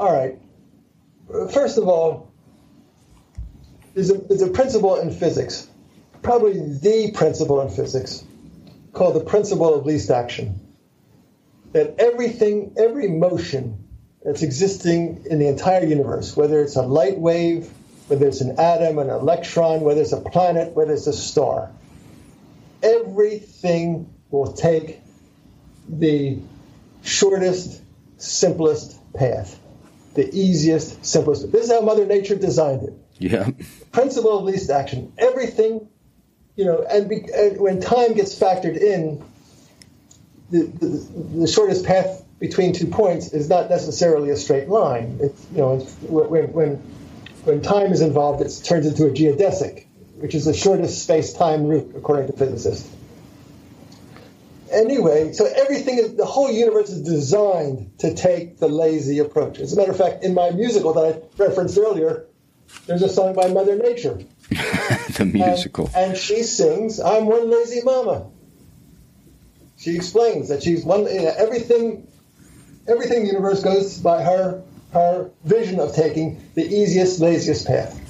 all right. First of all, there's a, there's a principle in physics, probably the principle in physics, called the principle of least action. That everything, every motion that's existing in the entire universe, whether it's a light wave, whether it's an atom, an electron, whether it's a planet, whether it's a star, everything will take the shortest, simplest path, the easiest, simplest. This is how Mother Nature designed it. Yeah. Principle of least action. Everything, you know, and, be, and when time gets factored in, the, the, the, shortest path between two points is not necessarily a straight line. It's, you know, it's, when, when, when time is involved, it turns into a geodesic, which is the shortest space-time route, according to physicists anyway, so everything is the whole universe is designed to take the lazy approach. As a matter of fact, in my musical that I referenced earlier, there's a song by Mother Nature. the musical. And, and, she sings, I'm one lazy mama. She explains that she's one you know, everything everything in the universe goes by her her vision of taking the easiest, laziest path.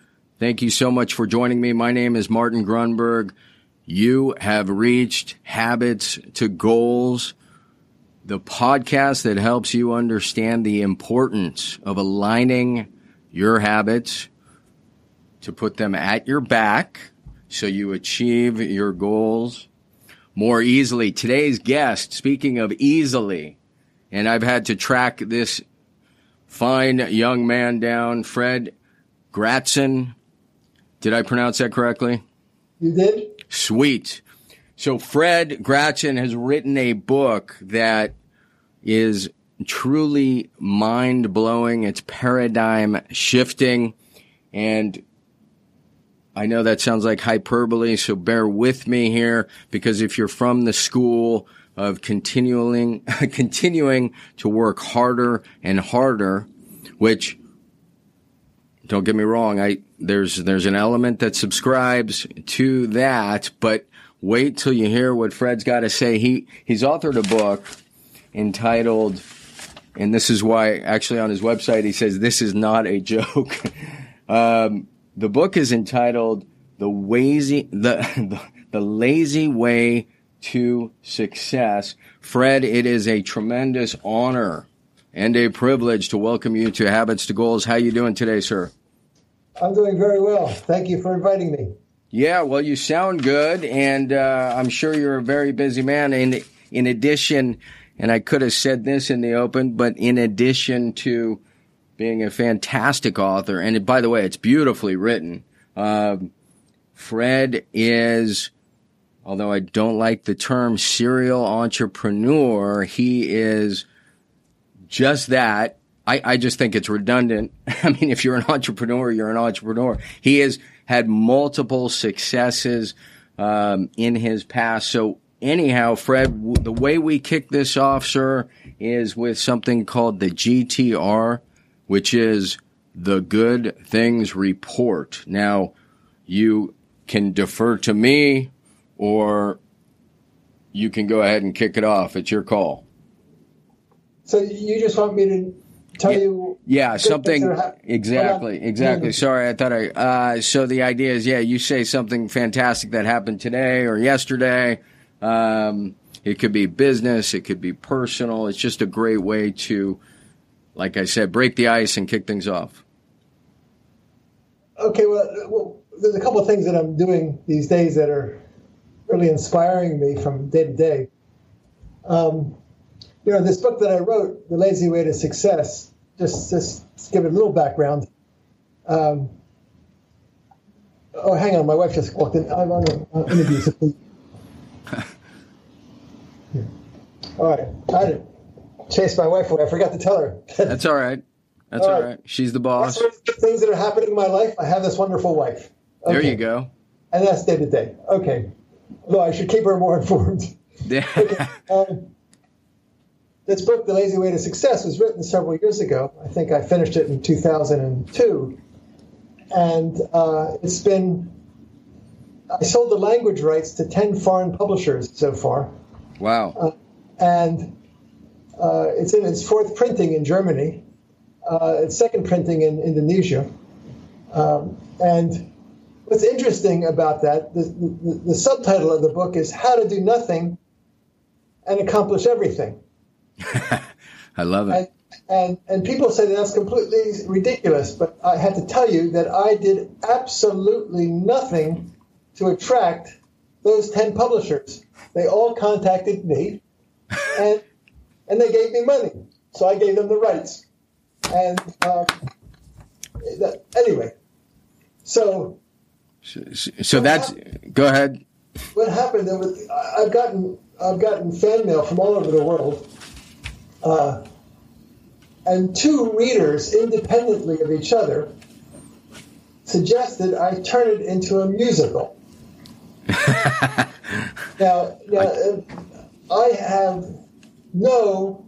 Thank you so much for joining me. My name is Martin Grunberg. You have reached habits to goals, the podcast that helps you understand the importance of aligning your habits to put them at your back so you achieve your goals more easily. Today's guest, speaking of easily, and I've had to track this fine young man down, Fred Gratzon. Did I pronounce that correctly? You did? Sweet. So Fred Gratzon has written a book that is truly mind blowing. It's paradigm shifting. And I know that sounds like hyperbole, so bear with me here because if you're from the school of continuing, continuing to work harder and harder, which don't get me wrong, I, there's, there's an element that subscribes to that, but wait till you hear what Fred's got to say. He, he's authored a book entitled, and this is why actually on his website he says this is not a joke. um, the book is entitled "The Lazy the, the the Lazy Way to success. Fred, it is a tremendous honor and a privilege to welcome you to Habits to Goals. How you doing today, sir? I'm doing very well. Thank you for inviting me. Yeah, well, you sound good, and uh, I'm sure you're a very busy man. In in addition, and I could have said this in the open, but in addition to being a fantastic author, and by the way, it's beautifully written. Uh, Fred is although I don't like the term serial entrepreneur, he is just that. I, I just think it's redundant. I mean, if you're an entrepreneur, you're an entrepreneur. He has had multiple successes um, in his past. So anyhow, Fred, w- the way we kick this off, sir, is with something called the GTR, which is the Good Things Report. Now, you can defer to me or you can go ahead and kick it off. It's your call. So you just want me to tell yeah, you? Yeah, something ha- exactly, exactly. Sorry, I thought I. Uh, so the idea is, yeah, you say something fantastic that happened today or yesterday. Um, it could be business, it could be personal. It's just a great way to, like I said, break the ice and kick things off. Okay, well, well there's a couple of things that I'm doing these days that are really inspiring me from day to day. Um, you know, this book that I wrote, The Lazy Way to Success, just just give it a little background. Um, oh, hang on, my wife just walked in. I'm on an interview. All right. I didn't chase my wife away. I forgot to tell her. That's all right. That's all, all right. right. She's the boss. things that are happening in my life. I have this wonderful wife. Okay. There you go. And that's day to day. Okay. Although I should keep her more informed. Yeah. okay. um, this book, The Lazy Way to Success, was written several years ago. I think I finished it in 2002. And uh, it's been, I sold the language rights to 10 foreign publishers so far. Wow. Uh, and uh, it's in its fourth printing in Germany, uh, its second printing in Indonesia. Um, and what's interesting about that, the, the, the subtitle of the book is How to Do Nothing and Accomplish Everything. I love it. And, and, and people say that's completely ridiculous, but I have to tell you that I did absolutely nothing to attract those 10 publishers. They all contacted me and, and they gave me money. So I gave them the rights. And um, that, anyway, so. So, so that's, happened, go ahead. What happened, was, I've gotten, I've gotten fan mail from all over the world uh, and two readers, independently of each other, suggested I turn it into a musical. now, now I, I have no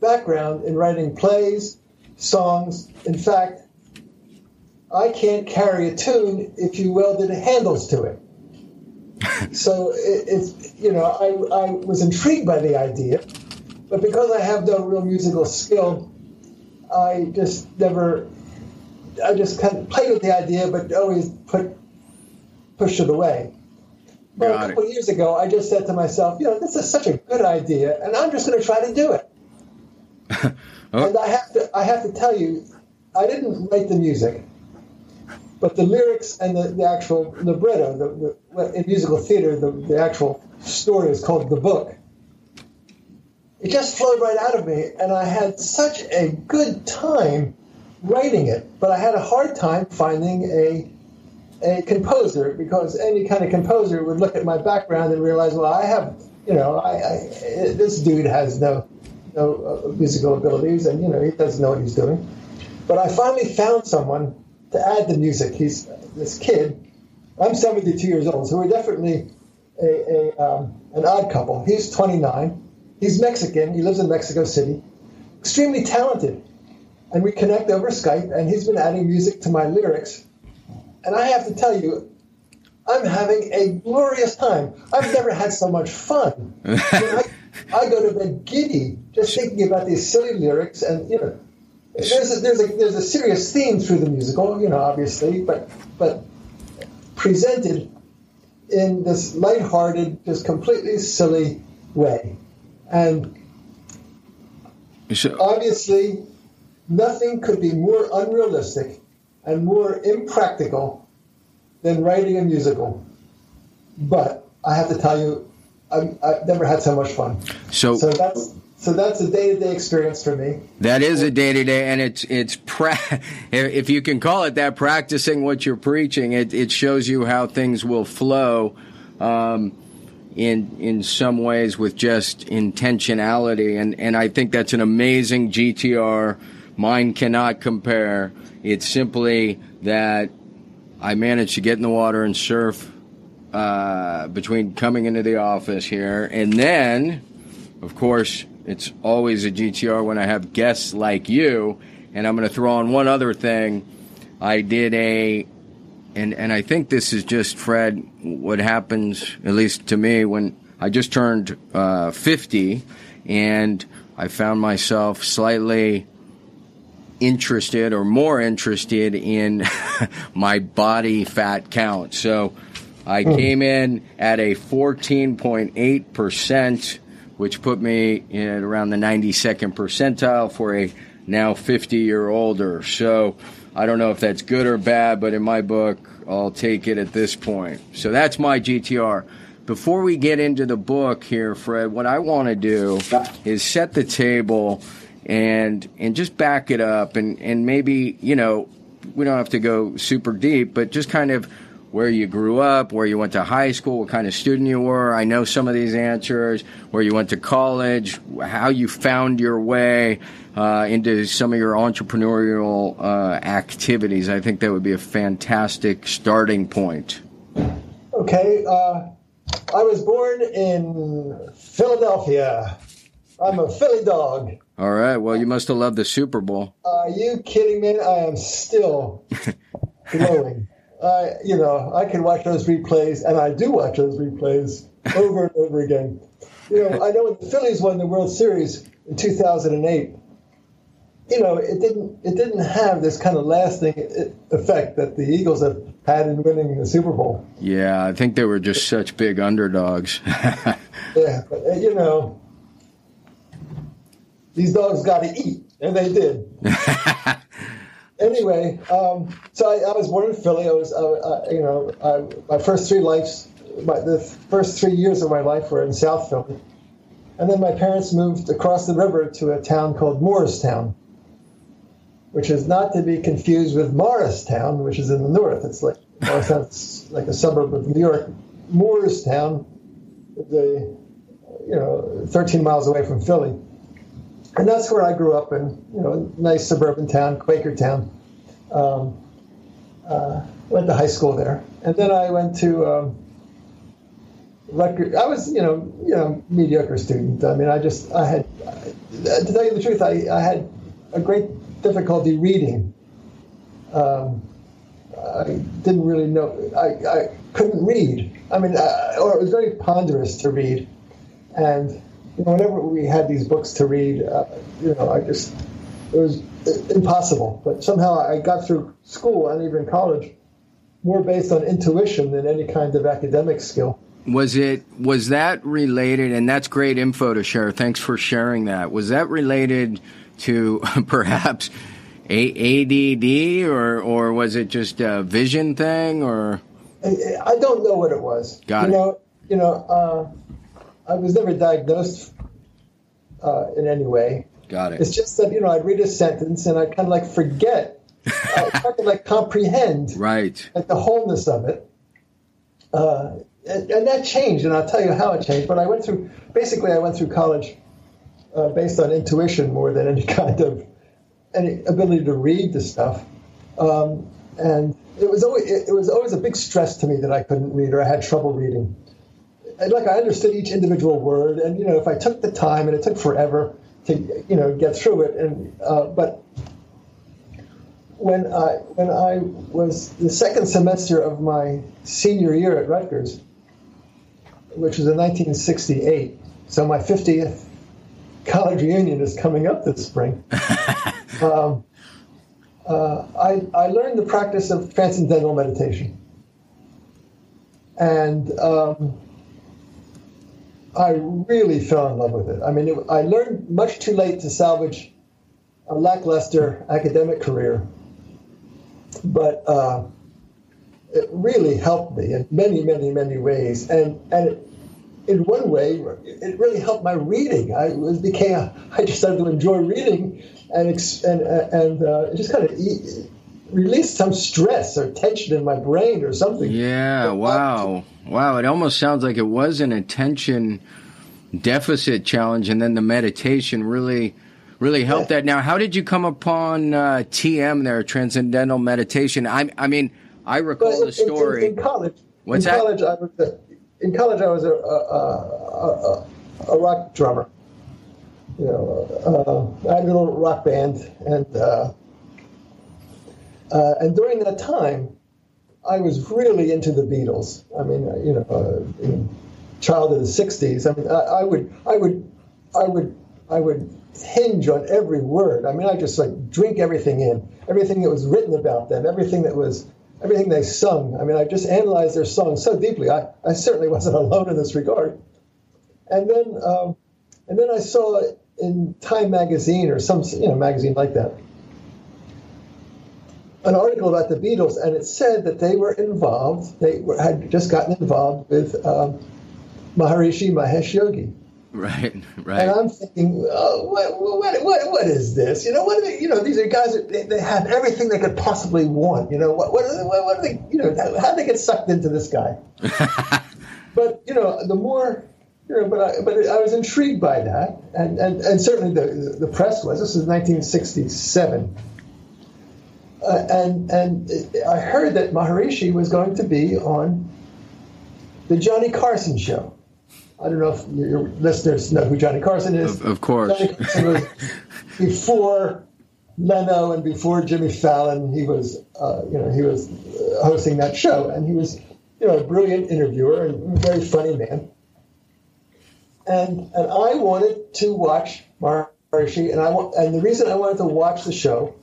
background in writing plays, songs. In fact, I can't carry a tune if you welded handles to it. so it, it's you know I, I was intrigued by the idea but because I have no real musical skill, I just never, I just kind of played with the idea, but always put pushed it away. But Got a couple years ago, I just said to myself, you know, this is such a good idea, and I'm just going to try to do it. oh. And I have to, I have to tell you, I didn't write the music, but the lyrics and the, the actual libretto, the, the, in musical theater, the, the actual story is called the book it just flowed right out of me, and I had such a good time writing it. But I had a hard time finding a a composer because any kind of composer would look at my background and realize, well, I have, you know, I, I this dude has no no uh, musical abilities, and you know, he doesn't know what he's doing. But I finally found someone to add the music. He's this kid. I'm 72 years old, so we're definitely a, a um, an odd couple. He's 29 He's Mexican. He lives in Mexico City. Extremely talented. And we connect over Skype, and he's been adding music to my lyrics. And I have to tell you, I'm having a glorious time. I've never had so much fun. I, mean, I, I, go to bed giddy just thinking about these silly lyrics, and you know, there's a, there's a there's a serious theme through the musical, you know, obviously, but but presented in this lighthearted, just completely silly way. And obviously, nothing could be more unrealistic and more impractical than writing a musical. But I have to tell you, i have never had so much fun. So, so that's so that's a day to day experience for me. That is a day to day, and it's it's pra- if you can call it that, practicing what you're preaching. It it shows you how things will flow. Um, in in some ways with just intentionality. And and I think that's an amazing GTR mine cannot compare. It's simply that I managed to get in the water and surf uh, between coming into the office here. And then of course it's always a GTR when I have guests like you. And I'm going to throw on one other thing. I did a and and I think this is just Fred. What happens, at least to me, when I just turned uh, fifty, and I found myself slightly interested or more interested in my body fat count. So I mm. came in at a fourteen point eight percent, which put me at around the ninety second percentile for a now fifty year older. So I don't know if that's good or bad, but in my book, I'll take it at this point. So that's my GTR. Before we get into the book here, Fred, what I want to do is set the table and and just back it up and and maybe you know we don't have to go super deep, but just kind of where you grew up, where you went to high school, what kind of student you were. I know some of these answers, where you went to college, how you found your way uh, into some of your entrepreneurial uh, activities. I think that would be a fantastic starting point. Okay. Uh, I was born in Philadelphia. I'm a Philly dog. All right. Well, you must have loved the Super Bowl. Are you kidding me? I am still glowing. I, you know, I can watch those replays, and I do watch those replays over and over again. You know, I know when the Phillies won the World Series in 2008, you know, it didn't it didn't have this kind of lasting effect that the Eagles have had in winning the Super Bowl. Yeah, I think they were just such big underdogs. yeah, but, uh, you know, these dogs got to eat, and they did. anyway, um, so I, I, was born in Philly. I was, uh, uh, you know, I, my first three lives, my, the first three years of my life were in South Philly, and then my parents moved across the river to a town called Moorestown, which is not to be confused with Morristown, which is in the north. It's like Morristown's like a suburb of New York. Moorestown, the you know, 13 miles away from Philly and that's where I grew up in, you know, a nice suburban town, Quaker town. Um, uh, went to high school there, and then I went to um, Rutgers. I was, you know, you know, mediocre student. I mean, I just, I had, to tell you the truth, I, I had a great difficulty reading. Um, I didn't really know. I, I couldn't read. I mean, uh, or it was very ponderous to read, and you know, whenever we had these books to read, uh, you know, I just it was impossible. But somehow I got through school and even college more based on intuition than any kind of academic skill. Was it was that related? And that's great info to share. Thanks for sharing that. Was that related to perhaps a- ADD, or or was it just a vision thing, or? I don't know what it was. Got you it. Know, you know, uh, I was never diagnosed uh, in any way. Got it. It's just that you know I'd read a sentence and I kind of like forget, I kind of like comprehend, right, like the wholeness of it. Uh, and, and, that changed, and I'll tell you how it changed. But I went through basically I went through college uh, based on intuition more than any kind of any ability to read the stuff. Um, and it was always it was always a big stress to me that I couldn't read or I had trouble reading like I understood each individual word, and you know, if I took the time, and it took forever to you know get through it, and uh, but when I when I was the second semester of my senior year at Rutgers, which was in 1968, so my 50th college reunion is coming up this spring. um, uh, I, I learned the practice of transcendental meditation. And um, I really fell in love with it. I mean, it, I learned much too late to salvage a lackluster academic career, but uh, it really helped me in many, many, many ways. And and it, in one way, it really helped my reading. I was became I just started to enjoy reading, and and and uh, just kind of released some stress or tension in my brain or something. Yeah. Wow. Wow, it almost sounds like it was an attention deficit challenge, and then the meditation really, really helped yeah. that. Now, how did you come upon uh, TM there, Transcendental Meditation? I, I mean, I recall the story. In, in, college, What's in that? College, I was a, in college, I was a, a, a, a rock drummer. You know, uh, I had a little rock band, and uh, uh and during that time, I was really into the Beatles. I mean, uh, you know, uh, child of the '60s. I mean, I, I, would, I would, I would, I would hinge on every word. I mean, I just like drink everything in, everything that was written about them, everything that was, everything they sung. I mean, I just analyzed their songs so deeply. I, I certainly wasn't alone in this regard. And then, um, and then I saw in Time magazine or some, you know, magazine like that an article about the Beatles, and it said that they were involved. They were, had just gotten involved with um, Maharishi Mahesh Yogi, Right, right. And I'm thinking, oh, what, what, what, what is this? You know, what are they, you know, these are guys that they, they have everything they could possibly want. You know, what, what, are they, what, what are they, you know, how, how they get sucked into this guy? but, you know, the more, you know, but I, but I was intrigued by that. And, and, and certainly the, the press was. This was 1967. Uh, and, and I heard that Maharishi was going to be on the Johnny Carson show. I don't know if your listeners know who Johnny Carson is. Of, of course. Johnny Carson was before Leno and before Jimmy Fallon. He was, uh, you know, he was hosting that show, and he was, you know, a brilliant interviewer and a very funny man. And and I wanted to watch Maharishi, and I want, and the reason I wanted to watch the show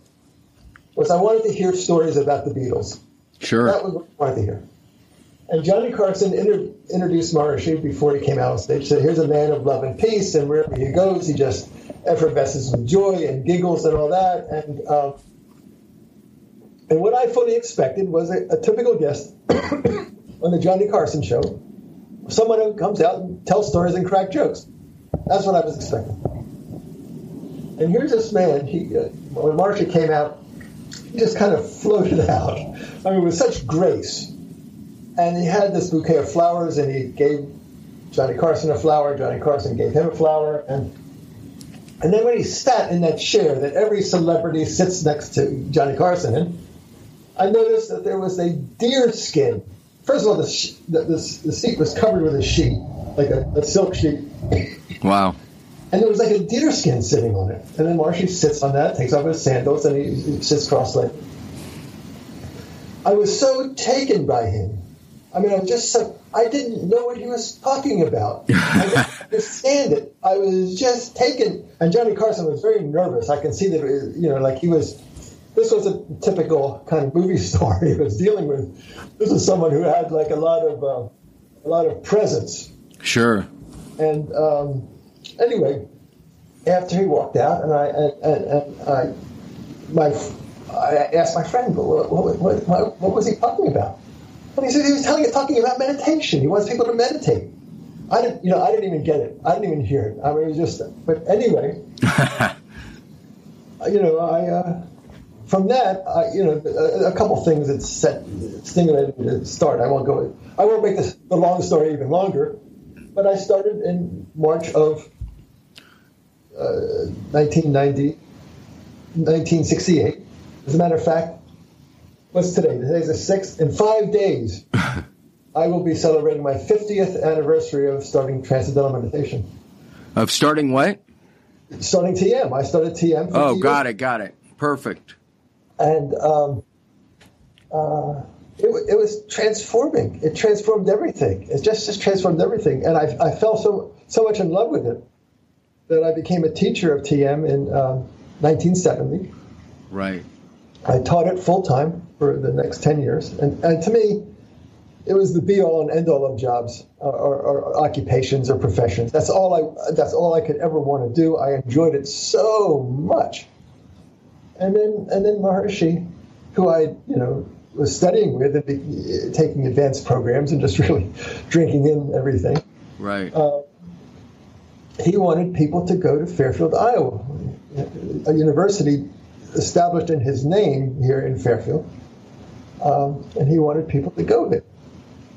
was I wanted to hear stories about the Beatles. Sure. That was what I wanted to hear. And Johnny Carson inter- introduced Maharishi before he came out on stage. Said, "Here's a man of love and peace, and wherever he goes, he just effervesces with joy and giggles and all that." And uh, and what I fully expected was a, a typical guest on the Johnny Carson show, someone who comes out and tells stories and crack jokes. That's what I was expecting. And here's this man. He uh, when Maharishi came out, just kind of floated out. I mean, with such grace and he had this bouquet of flowers, and he gave Johnny Carson a flower. Johnny Carson gave him a flower, and and then when he sat in that chair that every celebrity sits next to Johnny Carson in, I noticed that there was a deer skin. First of all, the, the, the, the seat was covered with a sheet, like a, a silk sheet. Wow. And there was like a deer skin sitting on it. And then Marshy sits on that, takes off his sandals, and he, he sits cross-legged. I was so taken by him I mean, I just so, I didn't know what he was talking about. I didn't understand it. I was just taken. And Johnny Carson was very nervous. I can see that, you know, like he was. This was a typical kind of movie star he was dealing with. This is someone who had like a lot of uh, a lot of presence. Sure. And um, anyway, after he walked out, and I and, and, and I my I asked my friend, what, what, what, what was he talking about? And he said he was telling talking about meditation. He wants people to meditate. I didn't, you know, I didn't even get it. I didn't even hear it. I mean, it was just. But anyway, you know, I uh, from that, I, you know, a, a couple things that set stimulated me to start. I won't go. I won't make this the long story even longer. But I started in March of uh, 1990, 1968. As a matter of fact, what's today? Today's the sixth. In five days, I will be celebrating my 50th anniversary of starting Transcendental Meditation. Of starting what? Starting TM. I started TM. Oh, got it, got it. Perfect. And um, uh, it, it, was transforming. It transformed everything. It just, just transformed everything. And I, I fell so, so much in love with it that I became a teacher of TM in um, 1970. Right. I taught it full time for the next 10 years. And, and to me, it was the be all and end all of jobs or, or, or, occupations or professions. That's all I that's all I could ever want to do. I enjoyed it so much. And then and then Maharishi, who I you know was studying with and be, taking advanced programs and just really drinking in everything. Right. Uh, he wanted people to go to Fairfield, Iowa, a university established in his name here in Fairfield, um, and he wanted people to go there.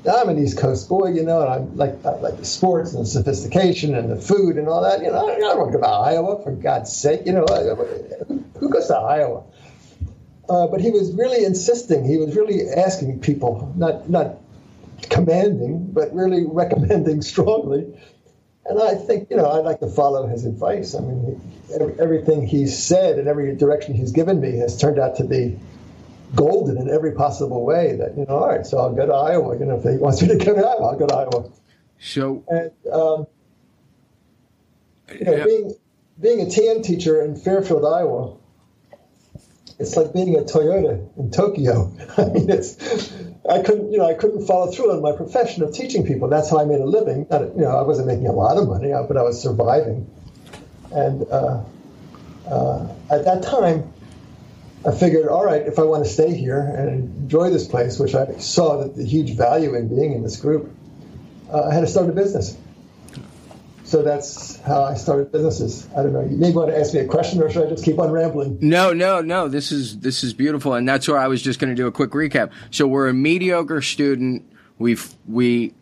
Now, I'm an East Coast boy, you know, and I like I like the sports and the sophistication and the food and all that. You know, I don't want to go to Iowa for God's sake. You know, who goes to Iowa? Uh, but he was really insisting. He was really asking people, not not commanding, but really recommending strongly and I think, you know, I'd like to follow his advice. I mean, every, everything he's said and every direction he's given me has turned out to be golden in every possible way. That, you know, all right, so I'll go to Iowa. You know, if he wants me to go to Iowa, I'll go to Iowa. So, and, um, you know, yeah. being, being a TM teacher in Fairfield, Iowa, it's like being a Toyota in Tokyo. I mean, it's I couldn't, you know, I couldn't follow through on my profession of teaching people. That's how I made a living. Not, you know, I wasn't making a lot of money, but I was surviving. And uh, uh, at that time, I figured, all right, if I want to stay here and enjoy this place, which I saw the huge value in being in this group, uh, I had to start a business. So that's how I started businesses. I don't know. You may want to ask me a question, or should I just keep on rambling? No, no, no. This is this is beautiful, and that's where I was just going to do a quick recap. So we're a mediocre student. We we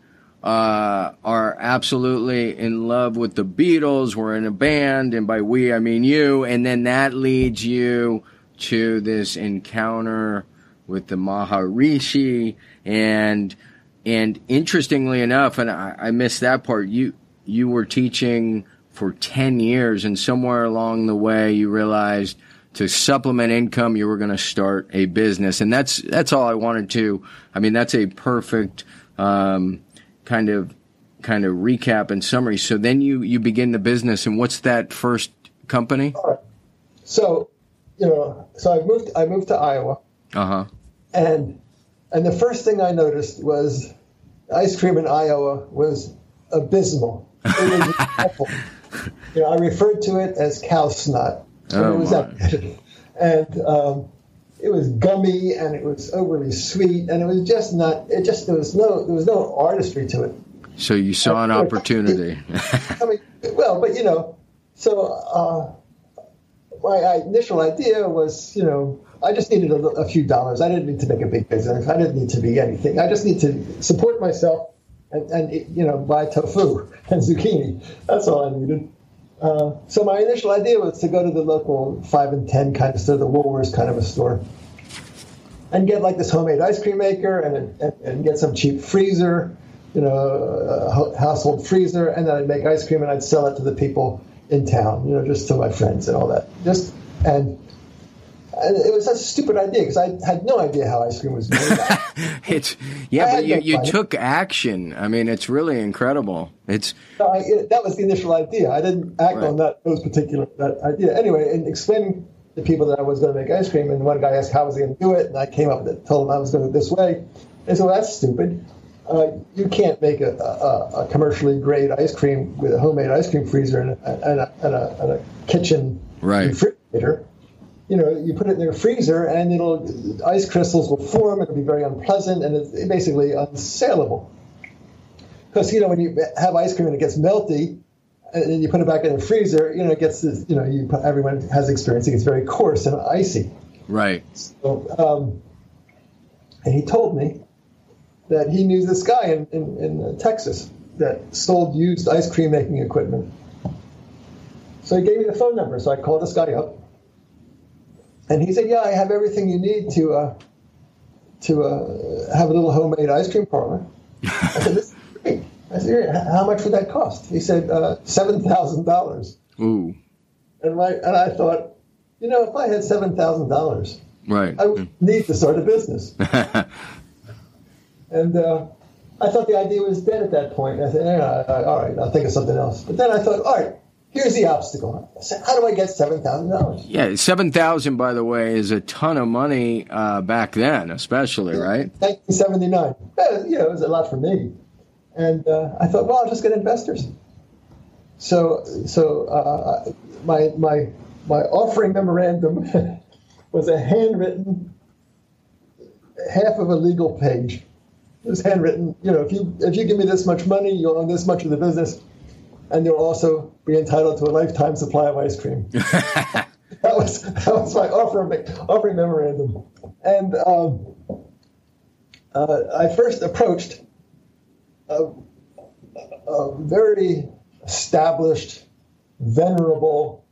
uh, are absolutely in love with the Beatles. We're in a band, and by we I mean you. And then that leads you to this encounter with the Maharishi, and and interestingly enough, and I, I missed that part. You you were teaching for 10 years and somewhere along the way you realized to supplement income you were going to start a business. And that's that's all I wanted to I mean that's a perfect um, kind of kind of recap and summary. So then you you begin the business and what's that first company? So you know so I moved I moved to Iowa. Uh-huh. And and the first thing I noticed was ice cream in Iowa was abysmal. it was awful. You know, I referred to it as cow snot. Oh, it was and um, it was gummy and it was overly sweet and it was just not. It just there was no there was no artistry to it. So you saw an opportunity. I mean, well, but you know, so uh, my initial idea was, you know, I just needed a, a few dollars. I didn't need to make a big business. I didn't need to be anything. I just need to support myself and, and you know buy tofu and zucchini. That's all I needed. Uh, so my initial idea was to go to the local five and ten kind of store, the Woolworths kind of a store, and get like this homemade ice cream maker and, and, and get some cheap freezer, you know, household freezer, and then I'd make ice cream and I'd sell it to the people in town, you know, just to my friends and all that. Just and and it was such a stupid idea because I had no idea how ice cream was made. it's yeah, but you, you took action. I mean, it's really incredible. It's I, it, that was the initial idea. I didn't act right. on that those particular that idea. Anyway, in explaining to people that I was going to make ice cream, and one guy asked how was I going to do it, and I came up with it, told him I was going to do it this way. And so well, that's stupid. Uh, you can't make a, a, a, commercially grade ice cream with a homemade ice cream freezer and a, and a, and a, and a kitchen right. refrigerator you know, you put it in your freezer and it'll ice crystals will form. It'll be very unpleasant and it's basically unsaleable. Because you know when you have ice cream and it gets melty, and then you put it back in the freezer, you know it gets this. You know, you everyone has experience. It gets very coarse and icy. Right. So, um, and he told me that he knew this guy in, in, in Texas that sold used ice cream making equipment. So he gave me the phone number. So I called this guy up and he said, "Yeah, I have everything you need to uh, to uh, have a little homemade ice cream parlor." I said, "This is great." I said, "How much would that cost?" He said, uh, seven thousand dollars." Ooh. And my and I thought, you know, if I had seven thousand dollars, right, I would need to start a business. and uh, I thought the idea was dead at that point. I said, all right, I'll think of something else. But then I thought, all right, Here's the obstacle. How do I get seven thousand dollars? Yeah, seven thousand, by the way, is a ton of money uh, back then, especially, right? Nineteen seventy nine. Yeah, it was a lot for me, and uh, I thought, well, I'll just get investors. So, so uh, my my my offering memorandum was a handwritten half of a legal page. It was handwritten. You know, if you if you give me this much money, you'll own this much of the business and you'll also be entitled to a lifetime supply of ice cream. that was that was my offering offering memorandum, and um, uh, I first approached a, a very established, venerable,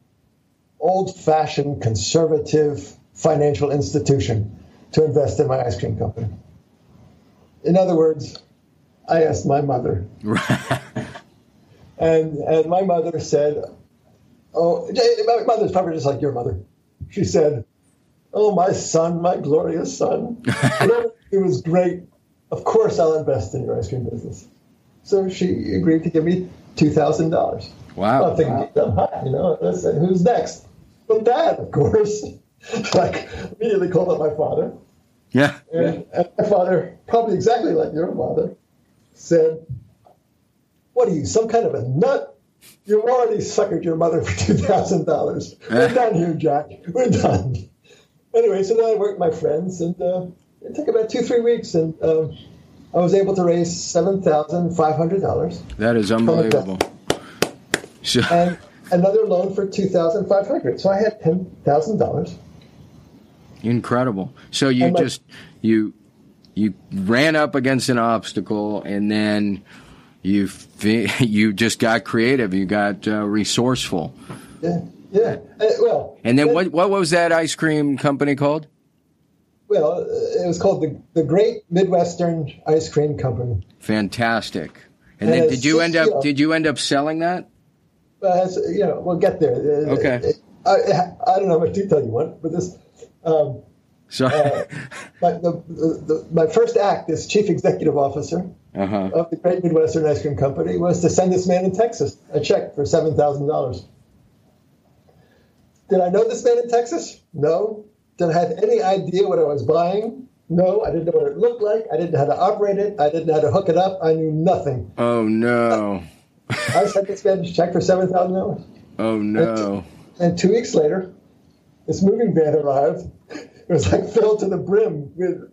old-fashioned, conservative financial institution to invest in my ice cream company. In other words, I asked my mother. And and my mother said, "Oh, my mother's probably just like your mother." She said, "Oh, my son, my glorious son, it was great. Of course, I'll invest in your ice cream business." So she agreed to give me two thousand dollars. Wow! I'm thinking, wow. you know, I said, uh, who's next? Well, Dad, of course. like immediately called up my father. Yeah. And, and my father, probably exactly like your father, said, what are you, some kind of a nut? You've already suckered your mother for two thousand dollars. We're eh. done here, Jack. We're done. Anyway, so then I worked my friends, and uh, it took about two, three weeks, and uh, I was able to raise seven thousand five hundred dollars. That is unbelievable. And another loan for two thousand five hundred. So I had ten thousand dollars. incredible. So you And my- just you you ran up against an obstacle, and then you you just got creative. You got uh, resourceful. Yeah, yeah. Uh, well, And then it- what what was that ice cream company called? Well, uh, it was called the the Great Midwestern Ice Cream Company. Fantastic. And And then did you end just, you up know- did you end up selling that? Well, you know, we'll get there. Uh, Okay. I, I don't know how much detail you want, but this. Um, So uh, my, the, the, the, my first act as chief executive officer uh-huh. of the Great Midwestern Ice Cream Company was to send this man in Texas a check for seven thousand dollars. Did I know this man in Texas? No. Did I have any idea what I was buying? No. I didn't know what it looked like. I didn't know how to operate it. I didn't know how to hook it up. I knew nothing. Oh no. I sent this man a check for seven thousand dollars. Oh no. And two weeks later, this moving van arrived. It was like filled to the brim with,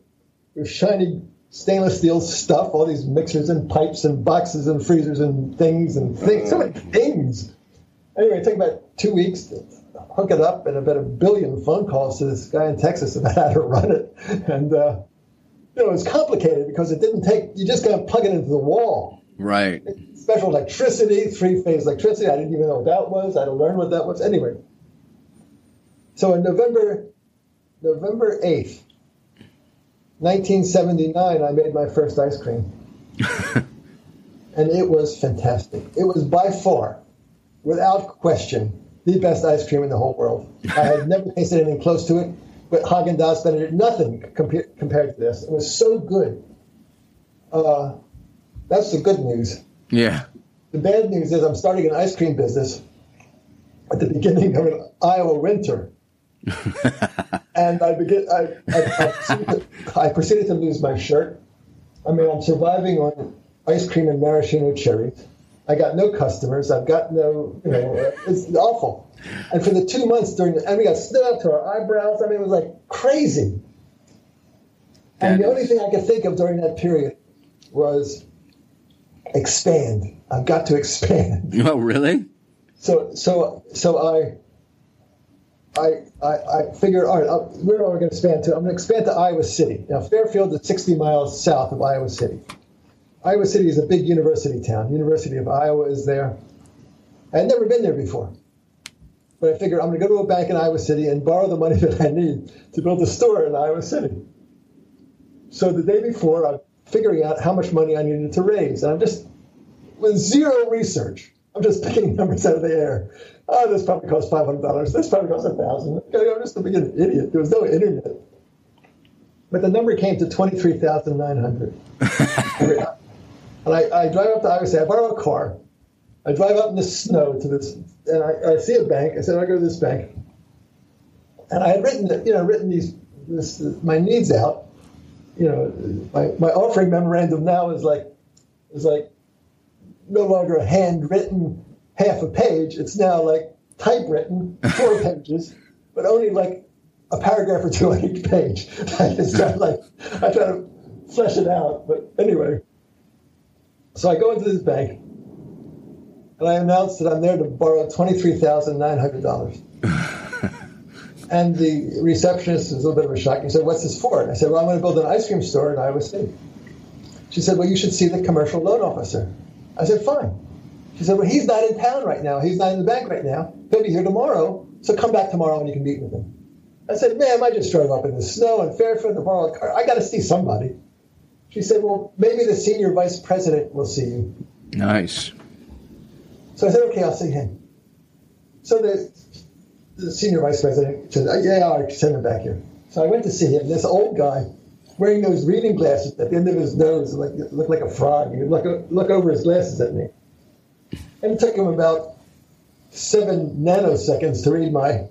with shiny stainless steel stuff, all these mixers and pipes and boxes and freezers and things and things, so many things. Anyway, it took about two weeks to hook it up and about a billion phone calls to this guy in Texas about how to run it. And, uh, you know, it was complicated because it didn't take, you just got to plug it into the wall Right. special electricity, three phase electricity. I didn't even know what that was. I had to learn what that was. Anyway, so in November, November eighth, nineteen seventy nine, I made my first ice cream, and it was fantastic. It was by far, without question, the best ice cream in the whole world. I had never tasted anything close to it. But Haagen Dazs, Benedict, nothing compa- compared to this. It was so good. Uh, that's the good news. Yeah. The bad news is I'm starting an ice cream business at the beginning of an Iowa winter. and I begin. I, I, I, proceeded to, I proceeded to lose my shirt. I mean, I'm surviving on ice cream and maraschino cherries. I got no customers. I've got no, you know, it's awful. And for the two months during, the, and we got snow up to our eyebrows. I mean, it was like crazy. And That the only thing I could think of during that period was expand. I've got to expand. Oh really? So so so I I I, I figure all right. I'll, where am I going to expand to? I'm going to expand to Iowa City. Now Fairfield is 60 miles south of Iowa City. Iowa City is a big university town. University of Iowa is there. I had never been there before. But I figured I'm going to go to a bank in Iowa City and borrow the money that I need to build a store in Iowa City. So the day before, I'm figuring out how much money I needed to raise. And I'm just, with zero research, I'm just picking numbers out of the air. Oh, this probably costs $500. This probably costs a 1000 I'm just a big idiot. There was no internet. But the number came to 23900 And I, I drive up to Iowa City. I borrow a car. I drive up in the snow to this, and I, I see a bank. I said, I go to this bank. And I had written, you know, written these, this, my needs out. You know, my, my offering memorandum now is like, is like no longer a handwritten half a page. It's now like typewritten, four pages, but only like a paragraph or two on each page. I just try to like, I try to flesh it out. But anyway, so I go into this bank and I announce that I'm there to borrow $23,900. and the receptionist is a little bit of a shock. He said, What's this for? And I said, Well, I'm going to build an ice cream store in Iowa City. She said, Well, you should see the commercial loan officer. I said, Fine. She said, Well, he's not in town right now. He's not in the bank right now. He'll be here tomorrow. So come back tomorrow and you can meet with him. I said, Ma'am, I just drove up in the snow in Fairfield to borrow a car. I got to see somebody. She said, Well, maybe the senior vice president will see you. Nice. So I said, Okay, I'll see him. So the, the senior vice president said, "Oh, Yeah, I'll send him back here. So I went to see him. This old guy wearing those reading glasses at the end of his nose, like looked like a frog. He would look, look over his glasses at me. And it took him about seven nanoseconds to read my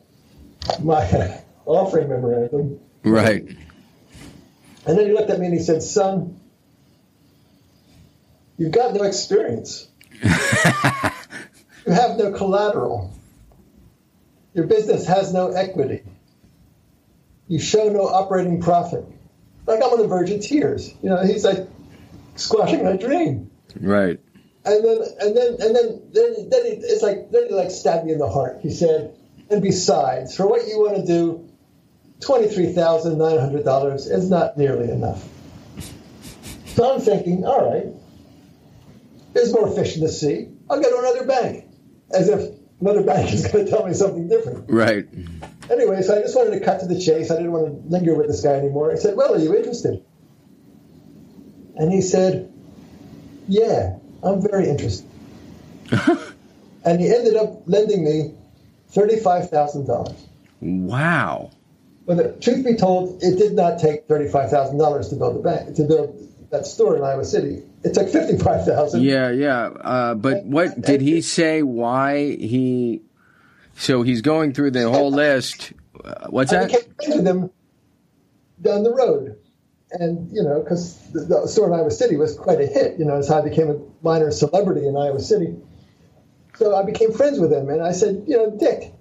my offering memorandum. Right. And then he looked at me and he said, Son, you've got no experience. you have no collateral. Your business has no equity. You show no operating profit. Like I'm on the verge of tears. You know, he's like squashing my dream. Right. and then and then and then then, then he, it's like then he like stabbed me in the heart. He said, and besides, for what you want to do, twenty three thousand nine hundred dollars is not nearly enough. So I'm thinking, all right, there's more fish in the sea. I'll go to another bank, as if another bank is going to tell me something different. Right. Anyway, so I just wanted to cut to the chase. I didn't want to linger with this guy anymore. I said, Well, are you interested? And he said, Yeah, I'm very interested. and he ended up lending me $35,000. Wow. But the truth be told, it did not take $35,000 to build the bank, to build that store in Iowa City. It took 55000 Yeah, yeah. Uh, but what did he say why he. So he's going through the whole list. Uh, what's I that? became friends with him down the road. And, you know, because the, the store in Iowa City was quite a hit. You know, it's how I became a minor celebrity in Iowa City. So I became friends with him. And I said, you know, Dick,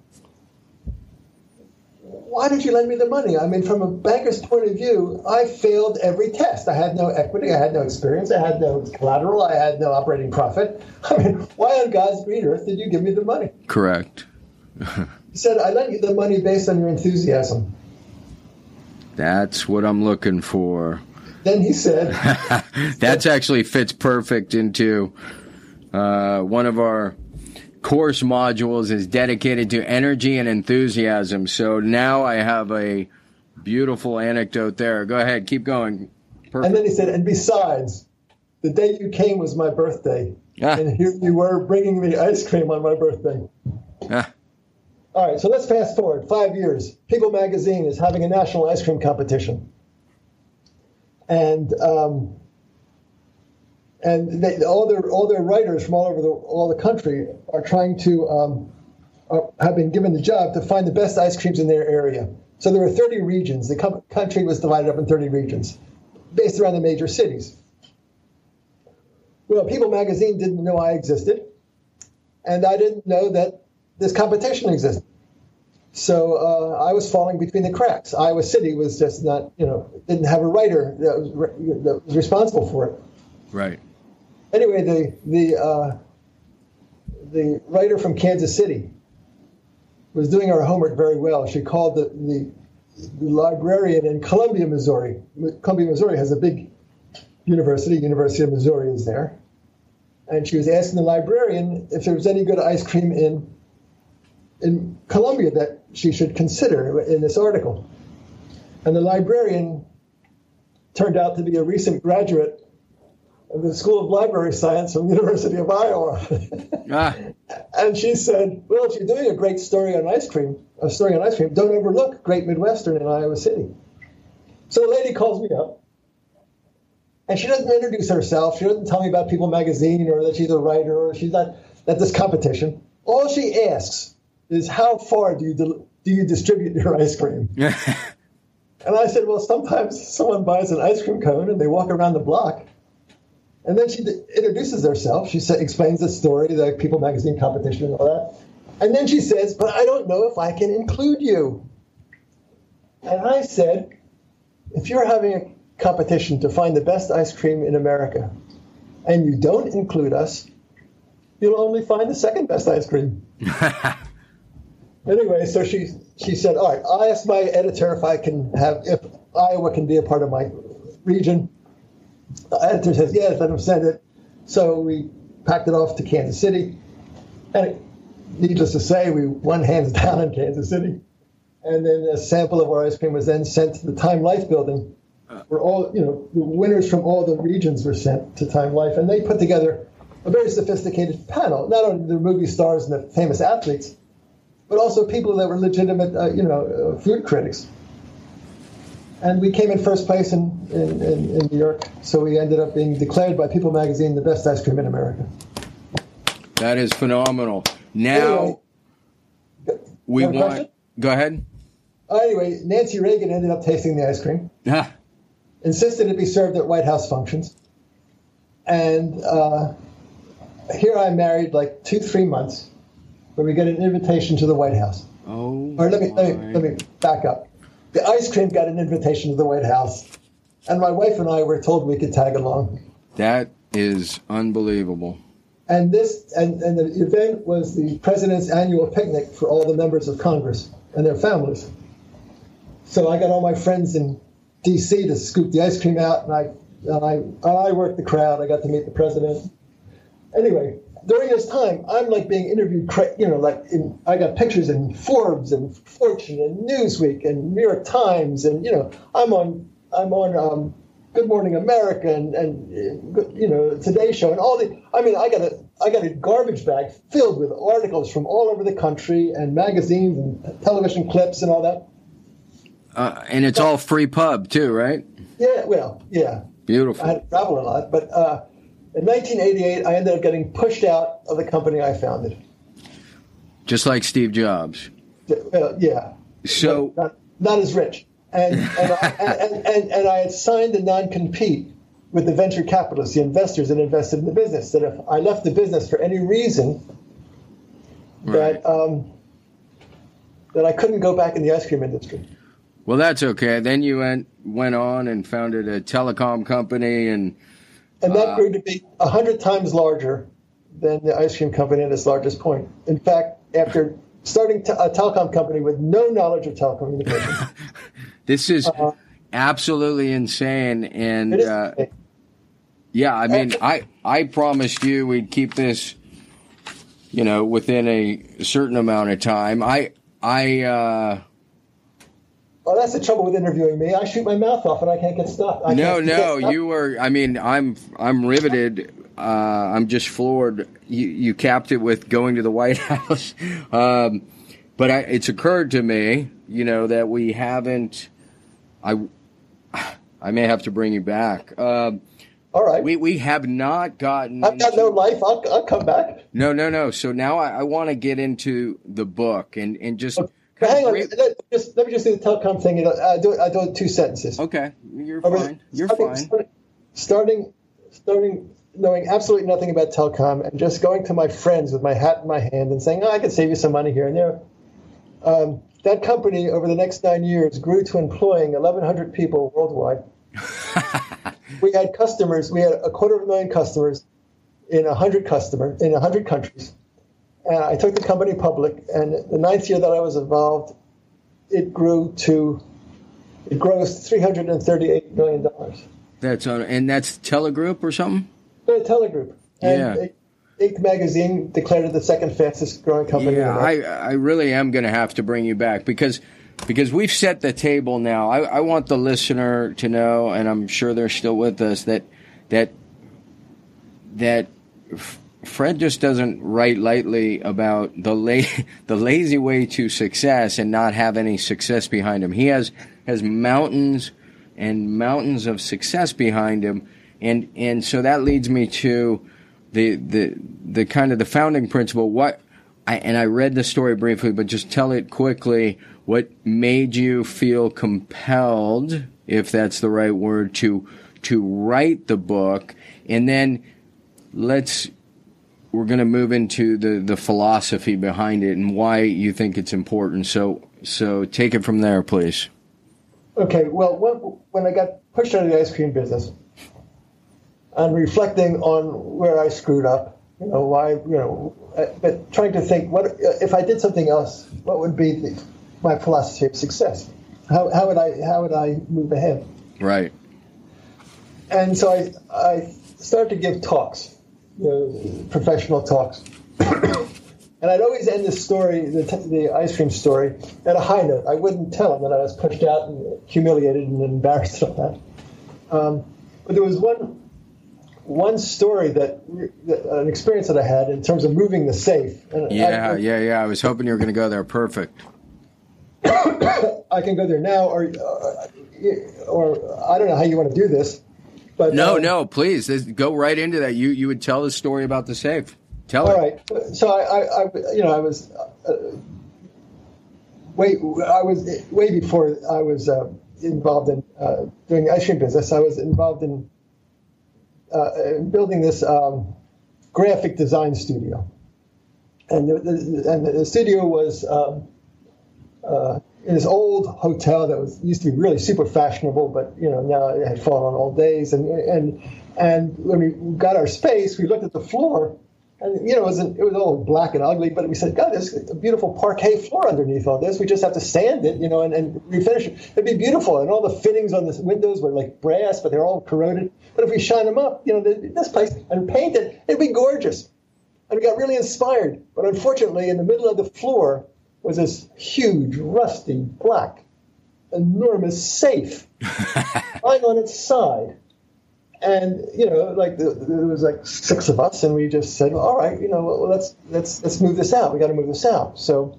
why did you lend me the money? I mean, from a banker's point of view, I failed every test. I had no equity, I had no experience, I had no collateral, I had no operating profit. I mean, why on God's green earth did you give me the money? Correct. He said, I lent you the money based on your enthusiasm. That's what I'm looking for. Then he said, That's actually fits perfect into uh, one of our course modules is dedicated to energy and enthusiasm. So now I have a beautiful anecdote there. Go ahead, keep going. and then he said, and besides, the day you came was my birthday. Ah. And here you were bringing me ice cream on my birthday. Ah, All right, so let's fast forward five years. People magazine is having a national ice cream competition. And um, and they, all their all their writers from all over the all the country are trying to um, are, have been given the job to find the best ice creams in their area. So there are 30 regions. The country was divided up in 30 regions, based around the major cities. Well, People Magazine didn't know I existed, and I didn't know that this competition existed. So uh, I was falling between the cracks. Iowa City was just not, you know, didn't have a writer that was, re- that was responsible for it right. anyway, the the uh, the writer from Kansas City was doing her homework very well. She called the, the the librarian in Columbia, Missouri. Columbia, Missouri has a big university. University of Missouri is there, and she was asking the librarian if there was any good ice cream in in Columbia that she should consider in this article. And the librarian turned out to be a recent graduate of the School of Library Science from the University of Iowa. Ah, and she said, Well, if you're doing a great story on ice cream, a story on ice cream, don't overlook Great Midwestern in Iowa City. So the lady calls me up. And she doesn't introduce herself. She doesn't tell me about People Magazine or that she's a writer or she's not at this competition. All she asks is, How far do you, del- do you distribute your ice cream? And I said, well, sometimes someone buys an ice cream cone and they walk around the block. And then she d- introduces herself. She sa- explains the story, the People Magazine competition and all that. And then she says, but I don't know if I can include you. And I said, if you're having a competition to find the best ice cream in America and you don't include us, you'll only find the second best ice cream. Anyway, so she she said, "All right, I asked my editor if I can have if Iowa can be a part of my region." The editor says, "Yes, let him send it." So we packed it off to Kansas City, and needless to say, we won hands down in Kansas City. And then a sample of our ice cream was then sent to the Time Life building, uh. where all you know the winners from all the regions were sent to Time Life, and they put together a very sophisticated panel. Not only the movie stars and the famous athletes, but also people that were legitimate, uh, you know, uh, food critics. And we came in first place in, in, in, in New York, so we ended up being declared by People Magazine the best ice cream in America. that is phenomenal. Now Anyway, we want. question? Go ahead. uh, anyway, Nancy Reagan ended up tasting the ice cream, insisted it be served at White House functions, and uh, here I'm married like two, three months, where we get an invitation to the White House. oh. Or let me, let me let me back up. The ice cream got an invitation to the White House, and my wife and I were told we could tag along. That is unbelievable. And this and, and the event was the president's annual picnic for all the members of Congress and their families. So I got all my friends in D.C. to scoop the ice cream out, and I and I I worked the crowd. I got to meet the president. Anyway, during this time, I'm like being interviewed, you know, like in, I got pictures in Forbes and Fortune and Newsweek and New York Times, and you know, I'm on I'm on um, Good Morning America and, and you know Today Show and all the. I mean, I got a I got a garbage bag filled with articles from all over the country and magazines and television clips and all that. Uh, and it's all free pub too, right? Yeah, well, yeah. Beautiful. I had to travel a lot, but uh, in 1988, I ended up getting pushed out of the company I founded. Just like Steve Jobs. Uh, yeah. So not, not, as rich, and and, I, and, and, and I had signed a non-compete with the venture capitalists, the investors that invested in the business. That if I left the business for any reason, right. that um, that I couldn't go back in the ice cream industry. Well, that's okay. Then you went went on and founded a telecom company, and and that uh, grew to be a hundred times larger than the ice cream company at its largest point. In fact, after starting te- a telecom company with no knowledge of telecommunications, this is uh, absolutely insane. And uh, yeah, I mean, I I promised you we'd keep this, you know, within a certain amount of time. I I. Uh, Oh, that's the trouble with interviewing me. I shoot my mouth off and I can't get stopped. I no, no, you were. I mean, I'm I'm riveted. Uh, I'm just floored. You you capped it with going to the White House, um, but I, it's occurred to me, you know, that we haven't. I I may have to bring you back. Um, All right. We we have not gotten. I've got no life. I'll, I'll come back. No, no, no. So now I, I want to get into the book and and just. Okay hang on, let, just, let me just do the telecom thing. I do, I do two sentences. Okay, you're fine. You're starting, fine. Starting, starting, knowing absolutely nothing about telecom and just going to my friends with my hat in my hand and saying, oh, I can save you some money here and there. Um, that company, over the next nine years, grew to employing 1,100 people worldwide. we had customers. We had a quarter of a million customers in 100 customer in 100 countries and I took the company public. And the ninth year that I was involved, it grew to it grossed three hundred and thirty-eight million dollars. That's on, and that's Telegroup or something. Yeah, Telegroup. And yeah. Inc. magazine declared it the second fastest growing company. Yeah, I I really am going to have to bring you back because because we've set the table now. I, I want the listener to know, and I'm sure they're still with us that that that Fred just doesn't write lightly about the la- the lazy way to success and not have any success behind him. He has has mountains and mountains of success behind him, and and so that leads me to the the the kind of the founding principle. What I, and I read the story briefly, but just tell it quickly. What made you feel compelled, if that's the right word, to to write the book, and then let's we're going to move into the, the philosophy behind it and why you think it's important. So, so take it from there, please. Okay. Well, when, when I got pushed out of the ice cream business, I'm reflecting on where I screwed up. You know why? You know, but trying to think what if I did something else? What would be the, my philosophy of success? How, how would I how would I move ahead? Right. And so I I started to give talks you know, professional talks. and I'd always end the story, the, t- the ice cream story, at a high note. I wouldn't tell him that I was pushed out and humiliated and embarrassed of that. Um, but there was one one story that, that, an experience that I had in terms of moving the safe. And yeah, I, yeah, yeah. I was hoping you were going to go there. Perfect. I can go there now, or uh, or I don't know how you want to do this. But no, uh, no, please go right into that. You you would tell the story about the safe. Tell all it. right. So I, I, I you know, I was uh, way I was way before I was uh, involved in uh, doing the ice cream business. I was involved in uh, building this um, graphic design studio, and the, the, and the studio was. Um, uh, in this old hotel that was used to be really super fashionable, but you know now it had fallen on old days. And and and when we got our space, we looked at the floor, And you know, it was, it was all black and ugly, but we said, God, there's a beautiful parquet floor underneath all this. We just have to sand it, you know, and, and refinish it. It'd be beautiful. And all the fittings on the windows were like brass, but they're all corroded. But if we shine them up, you know, this place and paint it, it'd be gorgeous. And we got really inspired. But unfortunately, in the middle of the floor was this huge, rusty, black, enormous safe lying on its side and you know, like the, there was like six of us, and we just said, well, "All right, you know, well, let's let's let's move this out. We got to move this out." So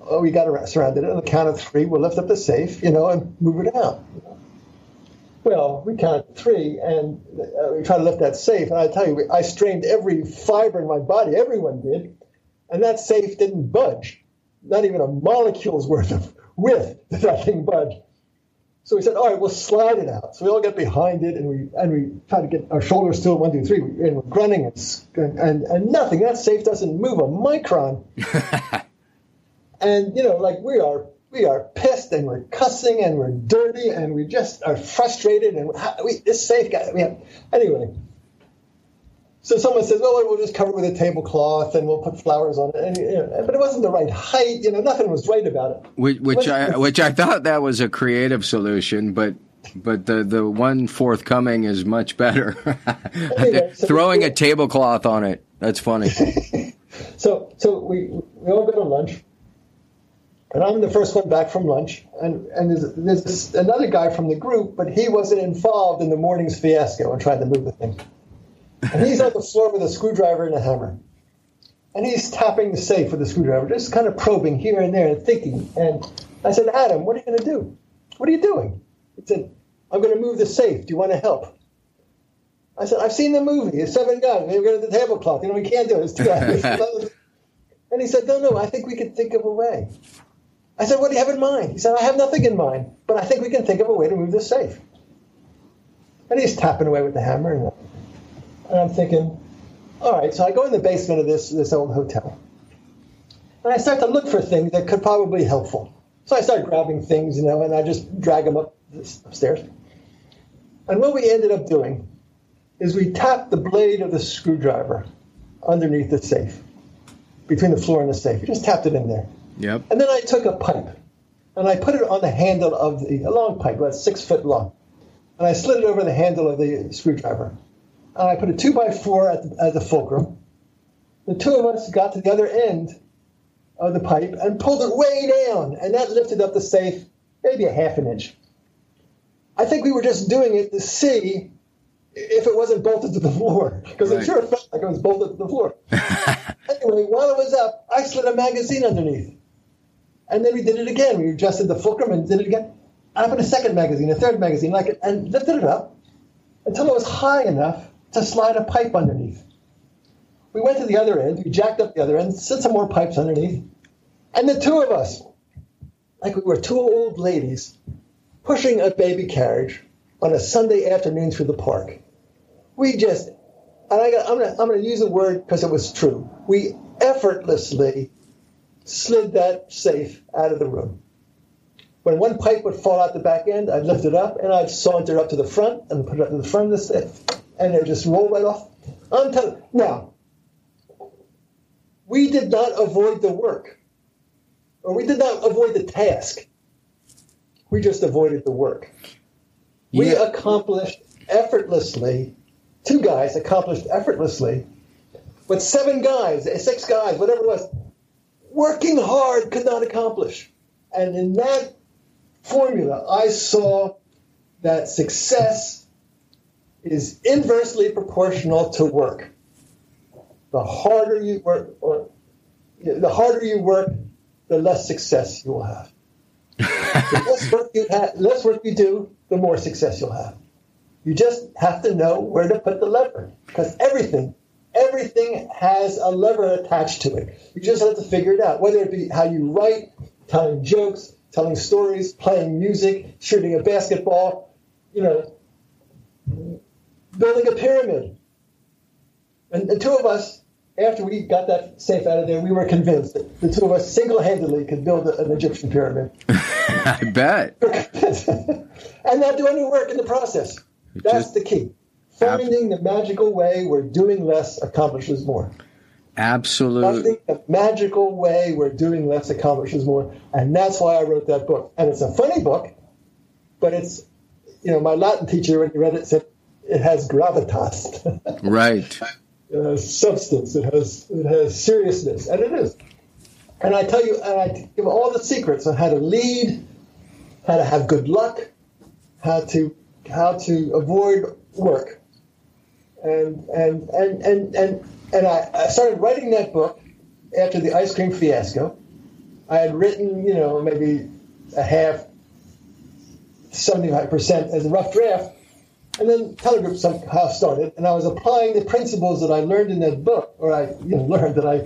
oh, we got surrounded it. On the count of three, we'll lift up the safe, you know, and move it out. Well, we counted three, and uh, we tried to lift that safe. And I tell you, I strained every fiber in my body. Everyone did, and that safe didn't budge. Not even a molecule's worth of width did that thing budge. So we said, all right, we'll slide it out. So we all get behind it, and we and we try to get our shoulders still one, two, three, and we're grunting and and, and nothing. That safe doesn't move a micron. and you know, like we are we are pissed and we're cussing and we're dirty and we just are frustrated and we, this safe guy. We have, anyway, so someone says, "Well, we'll just cover it with a tablecloth and we'll put flowers on it." And, you know, but it wasn't the right height. You know, nothing was right about it. Which, which I which I thought that was a creative solution, but but the the one forthcoming is much better. anyway, so Throwing a tablecloth on it. That's funny. so so we we all go to lunch. And I'm the first one back from lunch, and, and there's, there's another guy from the group, but he wasn't involved in the morning's fiasco and tried to move the thing. And he's on the floor with a screwdriver and a hammer. And he's tapping the safe with a screwdriver, just kind of probing here and there and thinking. And I said, Adam, what are you going to do? What are you doing? He said, I'm going to move the safe. Do you want to help? I said, I've seen the movie. It's seven guys. We're going to the tablecloth. You know, we can't do it. It's guys. and he said, No, no, I think we can think of a way. I said, What do you have in mind? He said, I have nothing in mind, but I think we can think of a way to move the safe. And he's tapping away with the hammer. And and I'm thinking, all right, so I go in the basement of this, this old hotel. And I start to look for things that could probably be helpful. So I start grabbing things, you know, and I just drag them up upstairs. And what we ended up doing is we tapped the blade of the screwdriver underneath the safe, between the floor and the safe. We just tapped it in there. Yep. And then I took a pipe and I put it on the handle of the a long pipe, about six foot long, and I slid it over the handle of the screwdriver I put a two by four at the, at the fulcrum. The two of us got to the other end of the pipe and pulled it way down, and that lifted up the safe maybe a half an inch. I think we were just doing it to see if it wasn't bolted to the floor, because right. I'm sure felt like it was bolted to the floor. anyway, while it was up, I slid a magazine underneath. And then we did it again. We adjusted the fulcrum and did it again. I put a second magazine, a third magazine, like it, and lifted it up until it was high enough to slide a pipe underneath. We went to the other end, we jacked up the other end, set some more pipes underneath, and the two of us, like we were two old ladies, pushing a baby carriage on a Sunday afternoon through the park. We just, and I I'm going to I'm gonna use a word because it was true. We effortlessly slid that safe out of the room. When one pipe would fall out the back end, I'd lift it up and I'd saunter up to the front and put it up to the front of the safe and they just roll right off. I'm telling now, we did not avoid the work, or we did not avoid the task. We just avoided the work. Yeah. We accomplished effortlessly. Two guys accomplished effortlessly, but seven guys, eh, six guys, whatever it was, working hard could not accomplish. And in that formula, I saw that success is inversely proportional to work. The harder you work, or the harder you work, the less success you will have. the less work you have, less work you do, the more success you'll have. You just have to know where to put the lever because everything, everything has a lever attached to it. You just have to figure it out, whether it be how you write, telling jokes, telling stories, playing music, shooting a basketball, you know, building a pyramid. And the two of us, after we got that safe out of there, we were convinced that the two of us single handedly could build an Egyptian pyramid. I bet. and not do any work in the process. That's Just the key. Finding the magical way where doing less accomplishes more. Absolutely. the magical way where doing less accomplishes more. And that's why I wrote that book. And it's a funny book, but it's, you know, my Latin teacher, when he read it, said it has gravitas. right. it has substance. It has, it has seriousness. And it is. And I tell you, and I give all the secrets on how to lead, how to have good luck, how to, how to avoid work. And, and, and, and, and, and I, I started writing that book after the ice cream fiasco. I had written, you know, maybe a half, 75% as a rough draft. And then Telegroup somehow uh, started, and I was applying the principles that I learned in that book, or I you know, learned that I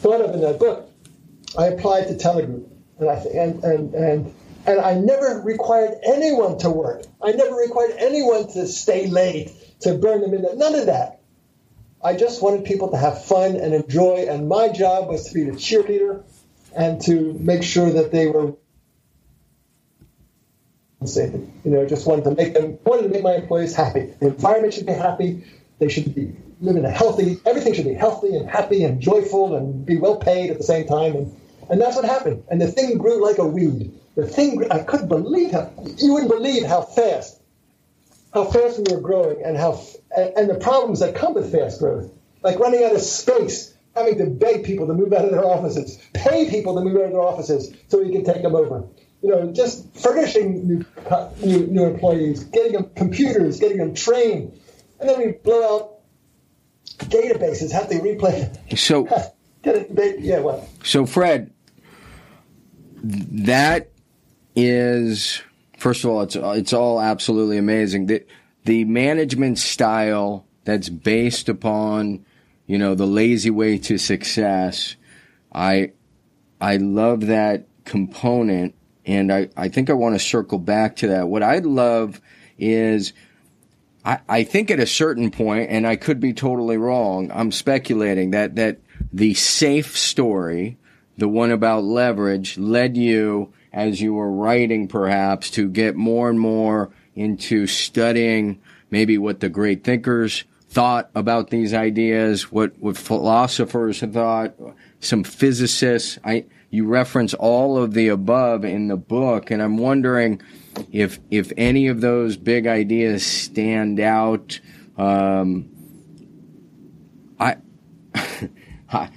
thought of in that book. I applied to Telegroup, and I and and and and I never required anyone to work. I never required anyone to stay late, to burn them in. None of that. I just wanted people to have fun and enjoy, and my job was to be the cheerleader and to make sure that they were safe. You know, just wanted to make them wanted to make my employees happy. The environment should be happy. They should be living a healthy. Everything should be healthy and happy and joyful and be well paid at the same time. And and that's what happened. And the thing grew like a weed. The thing I couldn't believe how you wouldn't believe how fast how fast we were growing and how and the problems that come with fast growth, like running out of space, having to beg people to move out of their offices, pay people to move out of their offices so we can take them over. You know, just furnishing new, new, new employees, getting them computers, getting them trained, and then we blow out databases, have to replay. So, yeah, what? So, Fred, that is first of all, it's it's all absolutely amazing. The the management style that's based upon, you know, the lazy way to success. I I love that component and I, I think I want to circle back to that. What I'd love is I, I think at a certain point, and I could be totally wrong, I'm speculating that that the safe story, the one about leverage, led you as you were writing, perhaps, to get more and more into studying maybe what the great thinkers thought about these ideas, what, what philosophers thought, some physicists. I, you reference all of the above in the book, and I'm wondering if, if any of those big ideas stand out. Um, I, I,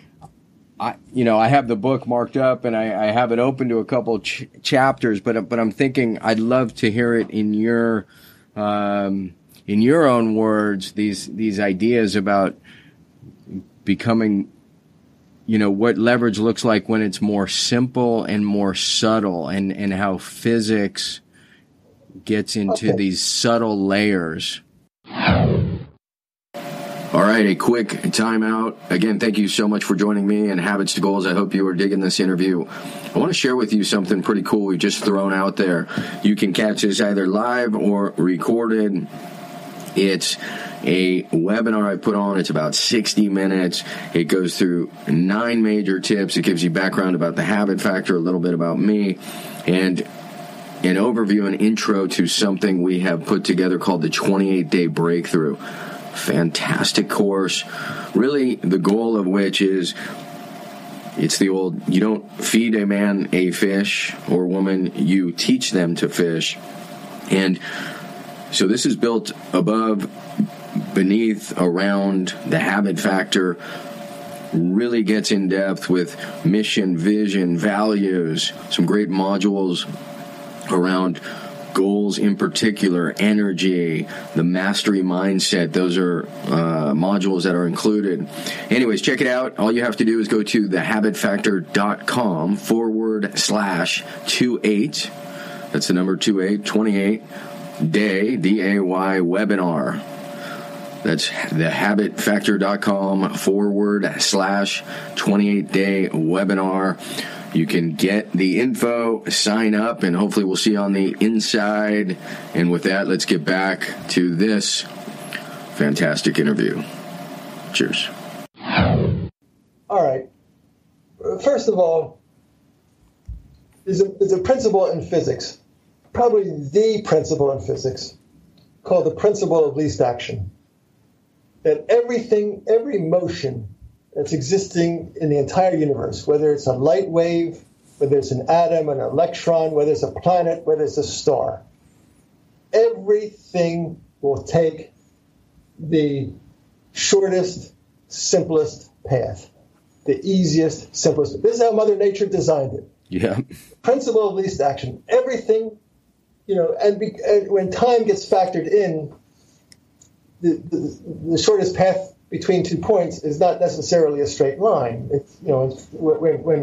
I, you know, I have the book marked up and I, I have it open to a couple ch- chapters, but but I'm thinking I'd love to hear it in your um, in your own words. These these ideas about becoming, you know, what leverage looks like when it's more simple and more subtle, and and how physics gets into okay. these subtle layers. All right, a quick timeout. Again, thank you so much for joining me and Habits to Goals. I hope you are digging this interview. I want to share with you something pretty cool we just thrown out there. You can catch this either live or recorded. It's a webinar I put on. It's about 60 minutes. It goes through nine major tips. It gives you background about the habit factor, a little bit about me, and an overview and intro to something we have put together called the 28 day breakthrough fantastic course. Really, the goal of which is it's the old you don't feed a man a fish or woman, you teach them to fish. And so this is built above, beneath, around the habit factor. Really gets in depth with mission, vision, values, some great modules around goals in particular, energy, the mastery mindset. Those are uh, modules that are included. Anyways, check it out. All you have to do is go to thehabitfactor.com forward slash 28. That's the number 28, 28 day, D A Y webinar. That's thehabitfactor.com forward slash 28 day webinar. You can get the info, sign up, and hopefully we'll see you on the inside. And with that, let's get back to this fantastic interview. Cheers. All right. First of all, there's a, there's a principle in physics, probably the principle in physics, called the principle of least action. That everything, every motion that's existing in the entire universe, whether it's a light wave, whether it's an atom, an electron, whether it's a planet, whether it's a star. Everything will take the shortest, simplest path, the easiest, simplest. This is how Mother Nature designed it. Yeah. Principle of least action. Everything, you know, and, be, and when time gets factored in, the, the, the, shortest path between two points is not necessarily a straight line. It's, you know, it's, when, when,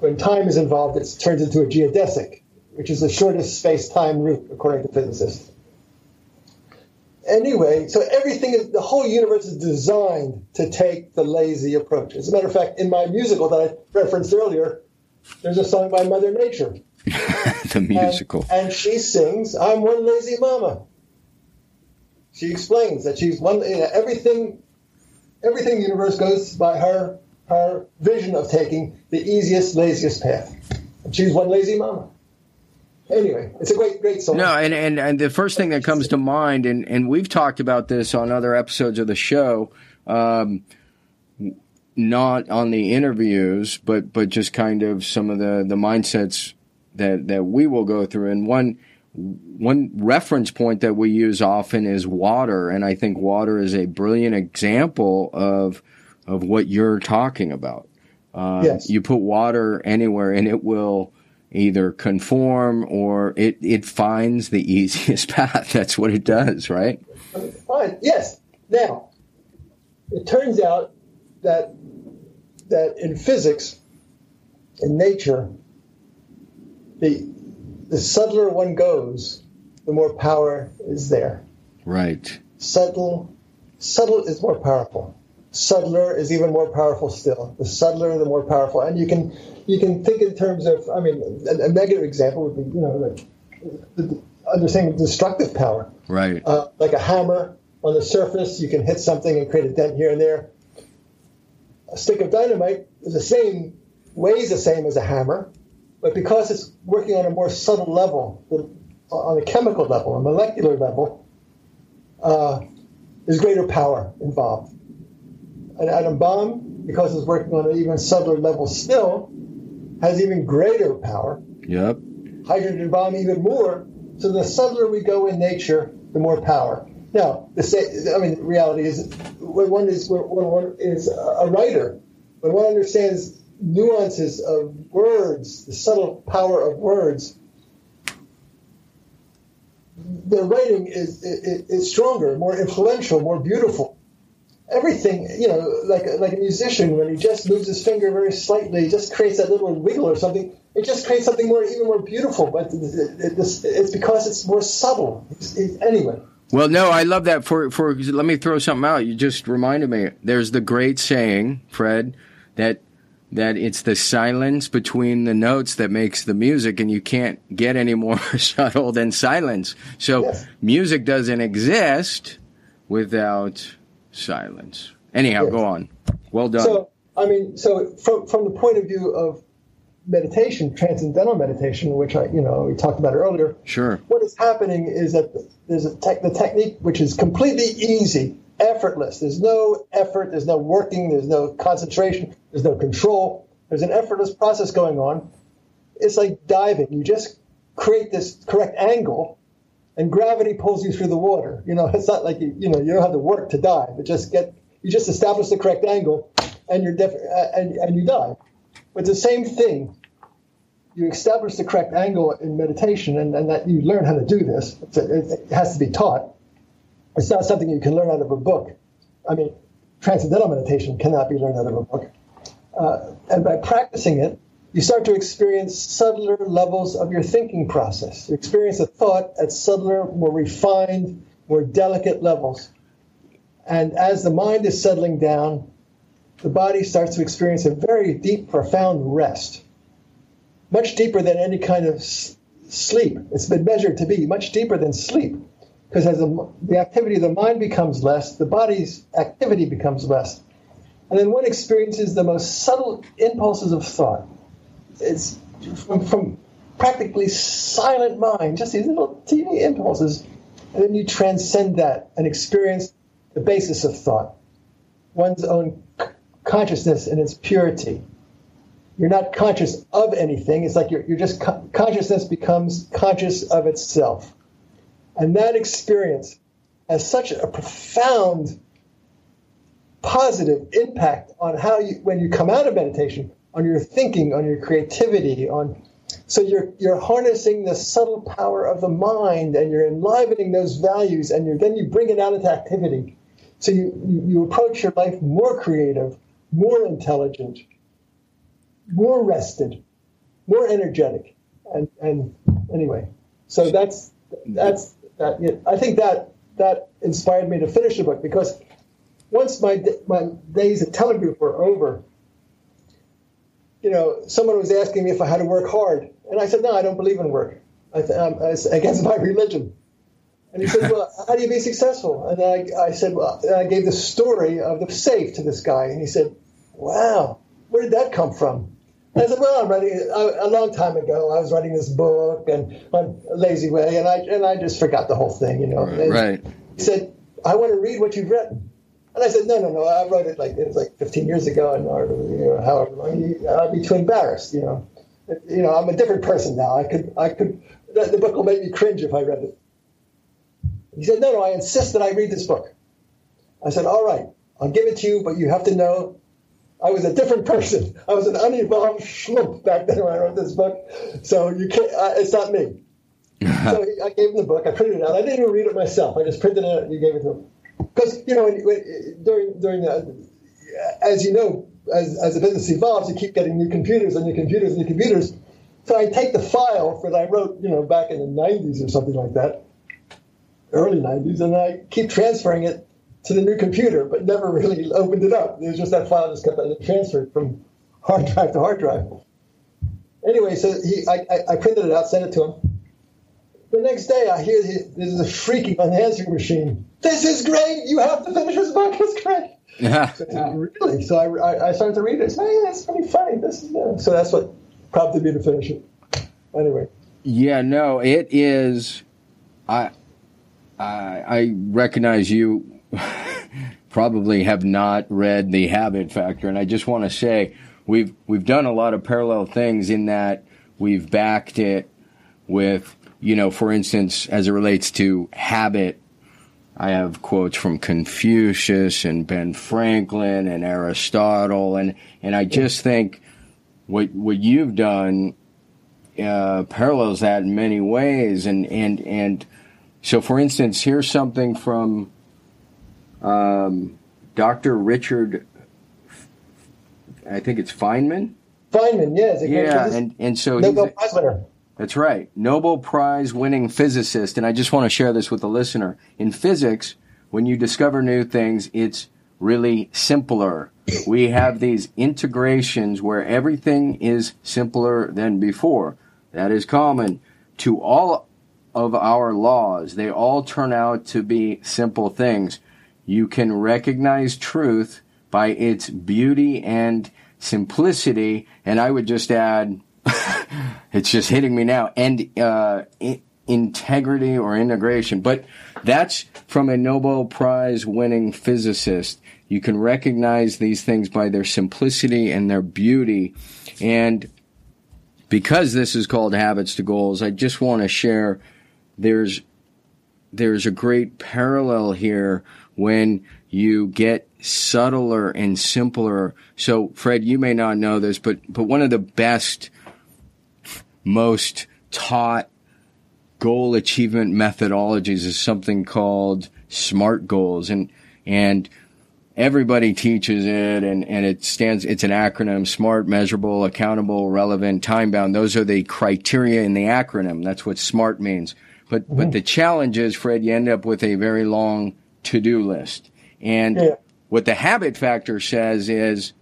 when time is involved, it turns into a geodesic, which is the shortest space-time route, according to physicists anyway, so everything is the whole universe is designed to take the lazy approach. As a matter of fact, in my musical that I referenced earlier, there's a song by Mother Nature. the musical. And, and, she sings, I'm one lazy mama. She explains that she's one you know, everything everything the universe goes by her her vision of taking the easiest, laziest path. And she's one lazy mama anyway, it's a great, great song. No, and, and, and the first thing that comes to mind, and, and we've talked about this on other episodes of the show, um, not on the interviews, but but just kind of some of the, the mindsets that, that we will go through. And one one reference point that we use often is water, and I think water is a brilliant example of of what you're talking about. Uh, yes. You put water anywhere, and it will either conform or it, it finds the easiest path. That's what it does, right? Fine. Yes. Now, it turns out that that in physics, in nature, the the subtler one goes, the more power is there. Right. Subtle, subtle is more powerful. Subtler is even more powerful still. The subtler, the more powerful, and you can you can think in terms of, I mean, a, a negative example would be, you know, like the, understanding destructive power. Right. Uh, like a hammer on the surface, you can hit something and create a dent here and there. A stick of dynamite is the same, weighs the same as a hammer, but because it's working on a more subtle level, on a chemical level, a molecular level, uh, there's greater power involved. An atom bomb, because it's working on an even subtler level still, has even greater power. Yep. Hydrogen bomb even more. So the subtler we go in nature, the more power. Now, the say, I mean, reality is when one is when one is a writer, when one understands nuances of words, the subtle power of words, their writing is, is, is stronger, more influential, more beautiful everything, you know, like like a musician when he just moves his finger very slightly, just creates that little wiggle or something. It just creates something more, even more beautiful. But it's because it's more subtle. anyway. Well, no, I love that. For for let me throw something out. You just reminded me. There's the great saying, Fred, that that it's the silence between the notes that makes the music, and you can't get any more subtle than silence. So yes. music doesn't exist without silence. Anyhow, yes. go on. Well done. So, I mean, so from from the point of view of meditation, transcendental meditation, which I, you know, we talked about earlier. Sure. What is happening is that there's a tech, the technique which is completely easy, effortless. There's no effort. There's no working. There's no concentration. There's no control. There's an effortless process going on. It's like diving. You just create this correct angle and gravity pulls you through the water. You know, it's not like you, you know, you don't have to work to dive. But just get, you just establish the correct angle, and you're def- uh, and, and you dive. But the same thing, you establish the correct angle in meditation, and, and that you learn how to do this. A, it has to be taught. It's not something you can learn out of a book. I mean, transcendental meditation cannot be learned out of a book. Uh, and by practicing it, you start to experience subtler levels of your thinking process. You experience a thought at subtler, more refined, more delicate levels. And as the mind is settling down, the body starts to experience a very deep, profound rest, much deeper than any kind of sleep. It's been measured to be much deeper than sleep. Because as the, the activity of the mind becomes less, the body's activity becomes less. And then one experiences the most subtle impulses of thought it's from, from practically silent mind, just these little teeny impulses, and then you transcend that and experience the basis of thought, one's own consciousness in its purity. You're not conscious of anything. It's like you're, you're just consciousness becomes conscious of itself. And that experience has such a profound positive impact on how you, when you come out of meditation, on your thinking, on your creativity, on so you're you're harnessing the subtle power of the mind and you're enlivening those values and you're then you bring it out into activity. So you, you, approach your life more creative, more intelligent, more rested, more energetic. And and anyway, so that's that's that you know, I think that that inspired me to finish the book because once my my days at Telegroup were over, you know, someone was asking me if I had to work hard, and I said, "No, I don't believe in work. I th- I'm, it's against my religion." And he said, "Well, how do you be successful?" And I, I said, "Well," I gave the story of the safe to this guy, and he said, "Wow, where did that come from?" And I said, "Well, I'm writing a long time ago. I was writing this book and on Lazy Way, and I and I just forgot the whole thing, you know." right. He said, "I want to read what you've written." And I said, no, no, no. I wrote it like it was like 15 years ago, and or you know, however long. I'd be too embarrassed, you know. You know, I'm a different person now. I could, I could. The, the book will make me cringe if I read it. He said, no, no. I insist that I read this book. I said, all right, I'll give it to you, but you have to know I was a different person. I was an unevolved schlump back then when I wrote this book. So you can't. Uh, it's not me. so he, I gave him the book. I printed it out. I didn't even read it myself. I just printed it out and you gave it to him because you know when, when, during during the, as you know as, as the business evolves you keep getting new computers and new computers and new computers so i take the file that i wrote you know back in the 90s or something like that early 90s and i keep transferring it to the new computer but never really opened it up it was just that file just kept transferred from hard drive to hard drive anyway so he I, I, I printed it out sent it to him the next day, I hear there's a shrieking on the answering machine. This is great! You have to finish this book. It's great. Yeah. Really? So I, I, started to read it. So, hey, that's pretty funny. This is yeah. so that's what prompted me to finish it. Anyway. Yeah. No, it is. I I, I recognize you probably have not read the Habit Factor, and I just want to say we've we've done a lot of parallel things in that we've backed it with you know, for instance, as it relates to habit, I have quotes from Confucius and Ben Franklin and Aristotle, and and I just think what what you've done uh, parallels that in many ways, and and and so, for instance, here's something from um, Dr. Richard. I think it's Feynman. Feynman, yes. Yeah, and and so Nobel Prize winner. That's right. Nobel Prize winning physicist. And I just want to share this with the listener. In physics, when you discover new things, it's really simpler. We have these integrations where everything is simpler than before. That is common to all of our laws. They all turn out to be simple things. You can recognize truth by its beauty and simplicity. And I would just add it's just hitting me now. And uh, integrity or integration. But that's from a Nobel Prize winning physicist. You can recognize these things by their simplicity and their beauty. And because this is called Habits to Goals, I just want to share there's there's a great parallel here when you get subtler and simpler. So Fred, you may not know this, but but one of the best most taught goal achievement methodologies is something called SMART goals. And, and everybody teaches it and, and it stands, it's an acronym, SMART, measurable, accountable, relevant, time bound. Those are the criteria in the acronym. That's what SMART means. But, mm-hmm. but the challenge is, Fred, you end up with a very long to-do list. And yeah. what the habit factor says is,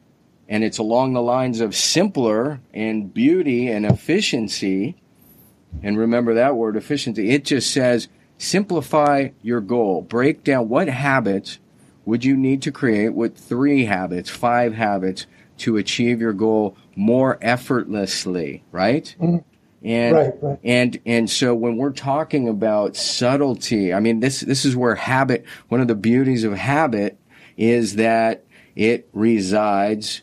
and it's along the lines of simpler and beauty and efficiency. And remember that word efficiency. It just says simplify your goal. Break down what habits would you need to create with three habits, five habits to achieve your goal more effortlessly, right? Mm-hmm. And right, right. and and so when we're talking about subtlety, I mean this this is where habit one of the beauties of habit is that it resides,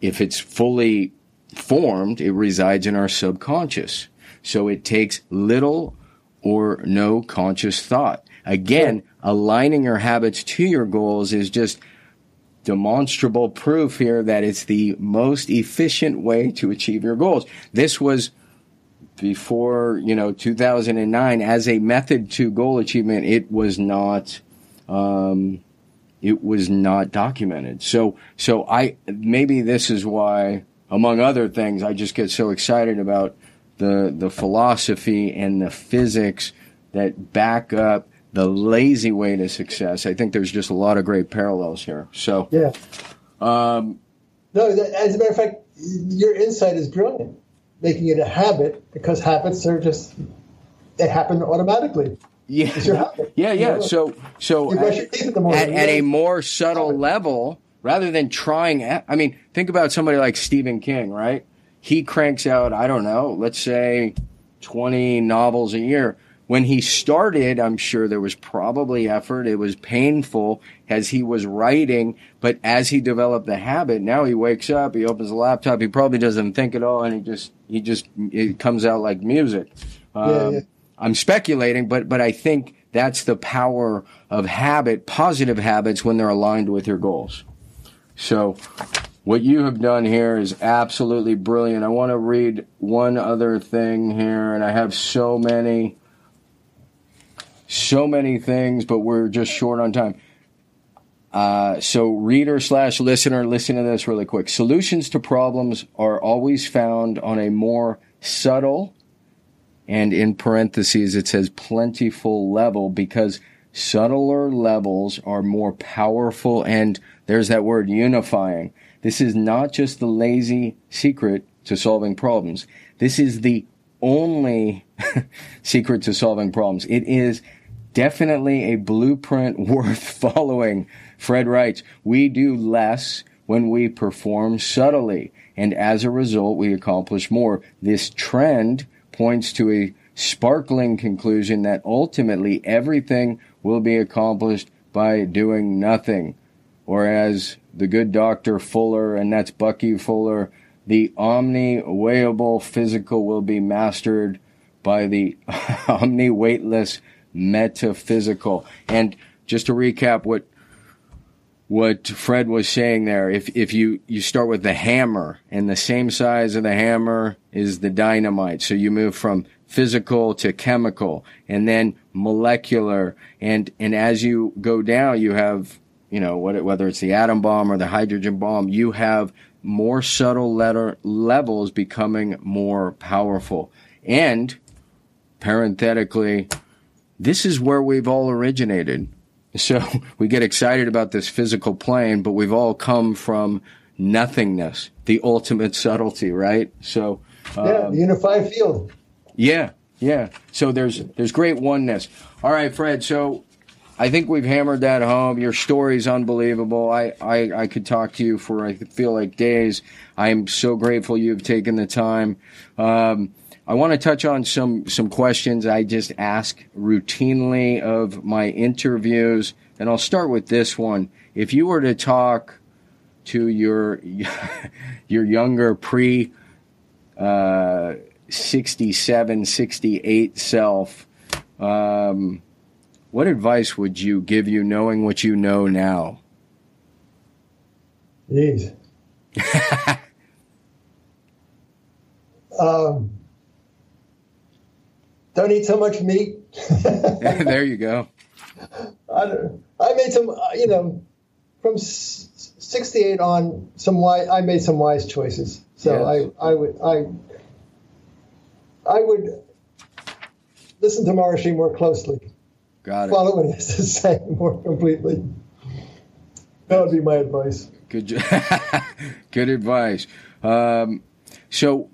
if it's fully formed, it resides in our subconscious. So it takes little or no conscious thought. Again, aligning your habits to your goals is just demonstrable proof here that it's the most efficient way to achieve your goals. This was before, you know, 2009 as a method to goal achievement. It was not, um, it was not documented. So, so I, maybe this is why, among other things, I just get so excited about the, the philosophy and the physics that back up the lazy way to success. I think there's just a lot of great parallels here. So, yeah. Um, no, as a matter of fact, your insight is brilliant. Making it a habit because habits are just they happen automatically. Yeah, yeah, yeah. So, so at, at, at a more subtle level, rather than trying, I mean, think about somebody like Stephen King, right? He cranks out, I don't know, let's say, twenty novels a year when he started, I'm sure there was probably effort. It was painful as he was writing, but as he developed the habit, now he wakes up, he opens the laptop, he probably doesn't think at all, and he just, he just, it comes out like music. Um, yeah, yeah. I'm speculating, but, but I think that's the power of habit, positive habits when they're aligned with your goals. So, what you have done here is absolutely brilliant. I want to read one other thing here, and I have so many so many things, but we're just short on time. Uh, so, reader slash listener, listen to this really quick. Solutions to problems are always found on a more subtle, and in parentheses it says plentiful level because subtler levels are more powerful and there's that word unifying. This is not just the lazy secret to solving problems. This is the only secret to solving problems. It is definitely a blueprint worth following. Fred writes, We do less when we perform subtly, and as a result, we accomplish more. This trend points to a sparkling conclusion that ultimately everything will be accomplished by doing nothing. Or as the good Dr. Fuller, and that's Bucky Fuller, the omni-weighable physical will be mastered by the omni-weightless metaphysical. And just to recap what what Fred was saying there, if if you you start with the hammer and the same size of the hammer is the dynamite, so you move from physical to chemical and then molecular. And and as you go down you have you know whether it's the atom bomb or the hydrogen bomb you have more subtle letter levels becoming more powerful. And parenthetically this is where we've all originated. So we get excited about this physical plane, but we've all come from nothingness, the ultimate subtlety, right? So um, yeah, unified field. Yeah, yeah. So there's there's great oneness. All right, Fred. So I think we've hammered that home. Your story's unbelievable. I, I, I could talk to you for I feel like days. I am so grateful you've taken the time. Um, I want to touch on some some questions I just ask routinely of my interviews, and I'll start with this one. If you were to talk to your your younger pre uh, 67, 68 self, um, what advice would you give you knowing what you know now? Jeez. um, don't eat so much meat. there you go. I, I made some, uh, you know, from 68 on, some wise, I made some wise choices. So yes. I, I would, I, I would listen to Maharishi more closely. Got it. Follow what he has to say more completely. That would be my advice. Good, good advice. Um, so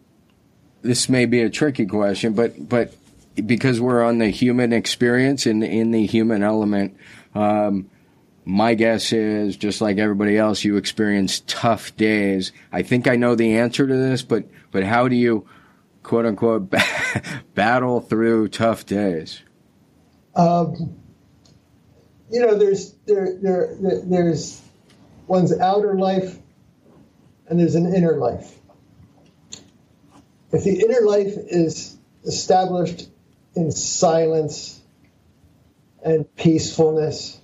this may be a tricky question, but but because we're on the human experience and in, the human element, um, my guess is just like everybody else, you experience tough days. I think I know the answer to this, but but how do you, quote unquote, battle through tough days? Um, you know, there's there, there there's one's outer life and there's an inner life. If the inner life is established in silence and peacefulness,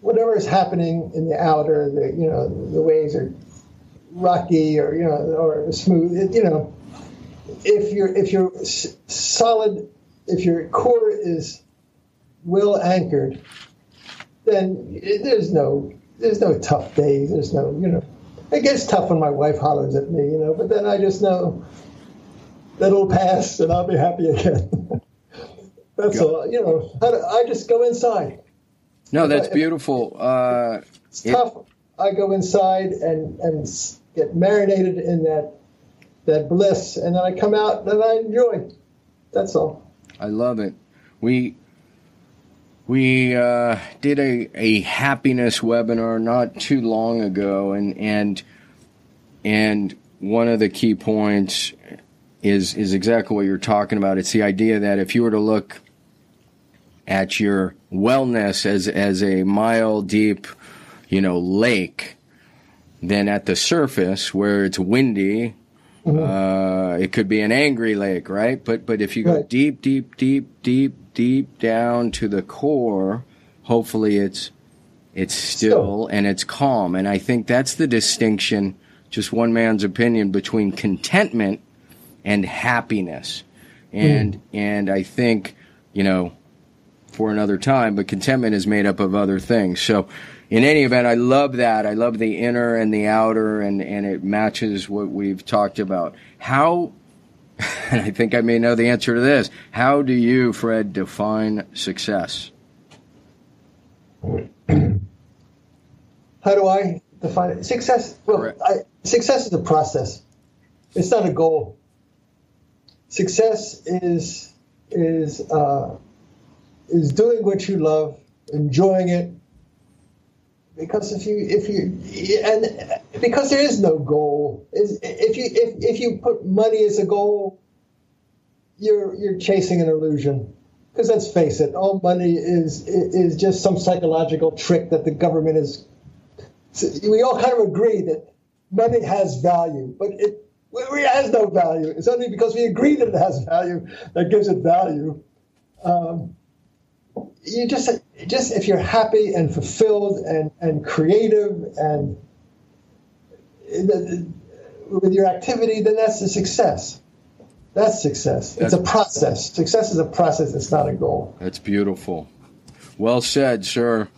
whatever is happening in the outer, the you know the waves are rocky or you know or smooth, you know, if you're if you're solid, if your core is well anchored, then there's no there's no tough days. There's no you know. It gets tough when my wife hollers at me, you know, but then I just know that it'll pass and I'll be happy again. That's all. You know, I just go inside. No, that's I, beautiful. Uh, it's it, tough. I go inside and and get marinated in that that bliss, and then I come out and I enjoy. That's all. I love it. We we uh, did a, a happiness webinar not too long ago, and and and one of the key points is is exactly what you're talking about. It's the idea that if you were to look at your wellness as as a mile deep, you know, lake, then at the surface where it's windy, mm-hmm. uh, it could be an angry lake, right? But but if you go right. deep, deep, deep, deep, deep down to the core, hopefully it's it's still and it's calm. And I think that's the distinction, just one man's opinion, between contentment and happiness. And mm. and I think, you know, for another time, but contentment is made up of other things. So in any event, I love that. I love the inner and the outer and, and it matches what we've talked about. How and I think I may know the answer to this. How do you, Fred, define success? How do I define it? Success? Well, I, success is a process. It's not a goal. Success is is uh, is doing what you love, enjoying it. Because if you if you and because there is no goal, if you if, if you put money as a goal, you're you're chasing an illusion. Because let's face it, all money is is just some psychological trick that the government is. We all kind of agree that money has value, but it, it has no value. It's only because we agree that it has value that gives it value. Um, you just just if you're happy and fulfilled and and creative and with your activity, then that's a success. That's success. That's, it's a process. Success is a process. It's not a goal. That's beautiful. Well said, sir.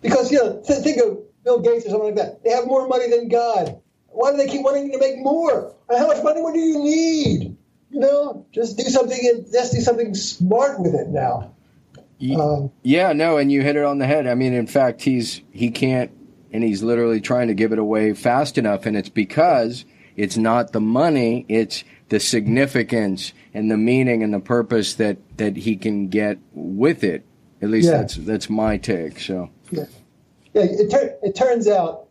Because you know, th- think of Bill Gates or something like that. They have more money than God. Why do they keep wanting to make more? How much money do you need? You know, just do something. and Just do something smart with it now. Um, yeah, no, and you hit it on the head. I mean, in fact, he's he can't, and he's literally trying to give it away fast enough, and it's because it's not the money; it's the significance and the meaning and the purpose that that he can get with it. At least yeah. that's that's my take. So yeah, yeah. It it turns out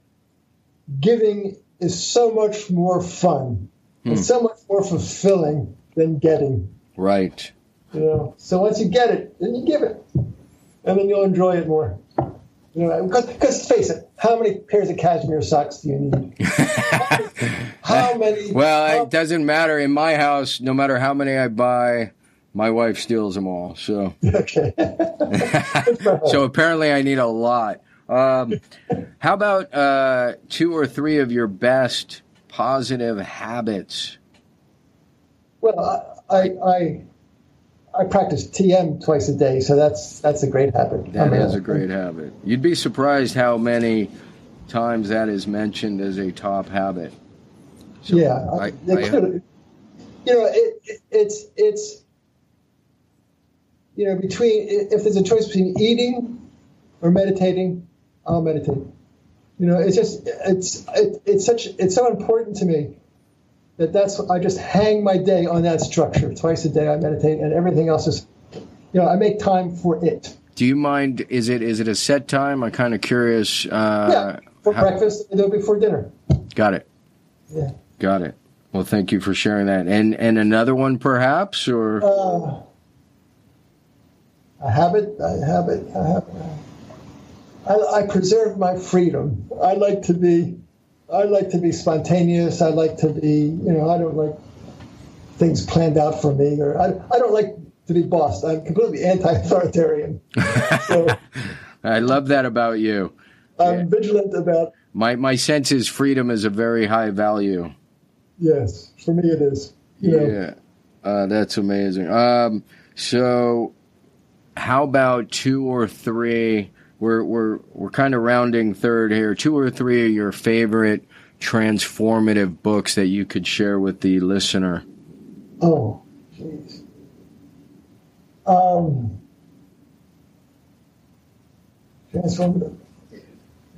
giving is so much more fun hmm. and so much more fulfilling than getting. Right. You know, so once you get it, then you give it, and then you'll enjoy it more. You know, because face it, how many pairs of cashmere socks do you need? how many? Well, how, it doesn't matter in my house. No matter how many I buy, my wife steals them all. So okay. so apparently, I need a lot. Um, how about uh, two or three of your best positive habits? Well, I, I I practice TM twice a day, so that's that's a great habit. That I mean, is a great habit. You'd be surprised how many times that is mentioned as a top habit. So yeah, I, I, you know, it, it, it's it's you know between if there's a choice between eating or meditating, I'll meditate. You know, it's just it's it, it's such it's so important to me that that's I just hang my day on that structure. Twice a day I meditate, and everything else is, you know, I make time for it. Do you mind? Is it is it a set time? I'm kind of curious. Uh, yeah, for how, breakfast and do it before dinner. Got it. Yeah. Got it. Well, thank you for sharing that. And and another one, perhaps, or uh, a habit. A habit. A habit. I, I preserve my freedom. I like to be, I like to be spontaneous. I like to be, you know, I don't like things planned out for me, or I, I don't like to be bossed. I'm completely anti-authoritarian. So I love that about you. I'm yeah. vigilant about. My my sense is freedom is a very high value. Yes, for me it is. You yeah. Uh, that's amazing. Um, so, how about two or three? We're we're we're kind of rounding third here. Two or three of your favorite transformative books that you could share with the listener. Oh, jeez. Um, transformative,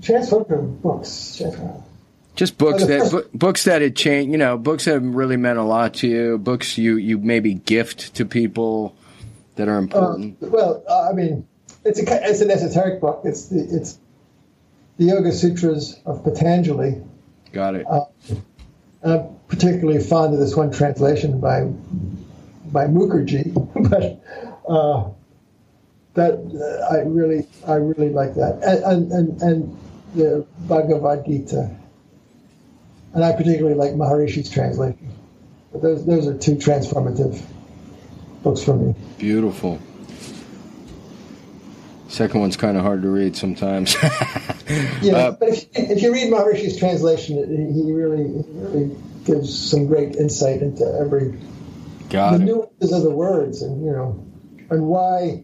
transformative books. Transformative. Just books that books that had changed. You know, books that have really meant a lot to you. Books you you maybe gift to people that are important. Uh, well, uh, I mean, it's a it's an esoteric book. It's the it's the Yoga Sutras of Patanjali. Got it. Uh, I'm particularly fond of this one translation by by Mukherjee, but uh, that uh, I really I really like that, and and, and the Bhagavad Gita and I particularly like Maharishi's translation. But those those are two transformative books for me. Beautiful. Second one's kind of hard to read sometimes. yeah, uh, but if, if, you read Maharishi's translation, he really really gives some great insight into every got the it. nuances of the words, and you know, and why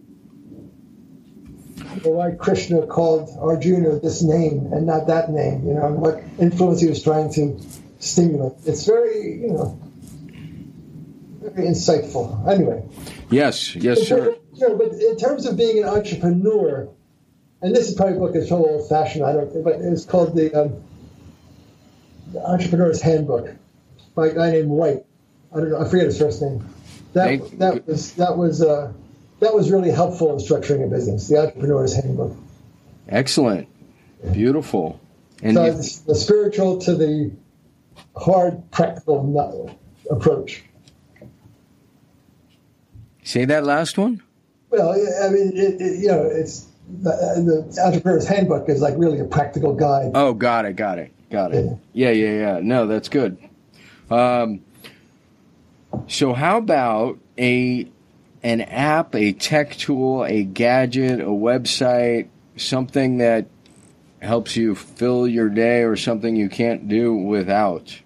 why Krishna called Arjuna this name and not that name, you know, and what influence he was trying to stimulate. It's very, you know, very insightful. Anyway. Yes, yes, sir. You know, but in terms of being an entrepreneur, and this is probably a book that's so old fashioned, I don't but it's called the, um, the Entrepreneur's Handbook by a guy named White. I don't know, I forget his first name. That, that was, that was, uh, that was really helpful in structuring a business. The entrepreneur's handbook. Excellent, beautiful. And so the spiritual to the hard practical approach. Say that last one. Well, I mean, it, it, you know, it's the, the, entrepreneur's handbook is like really a practical guide. Oh, got it, got it, got it. Yeah, yeah, yeah. yeah. No, that's good. Um, so, how about a an app, a tech tool, a gadget, a website, something that helps you fill your day or something you can't do without?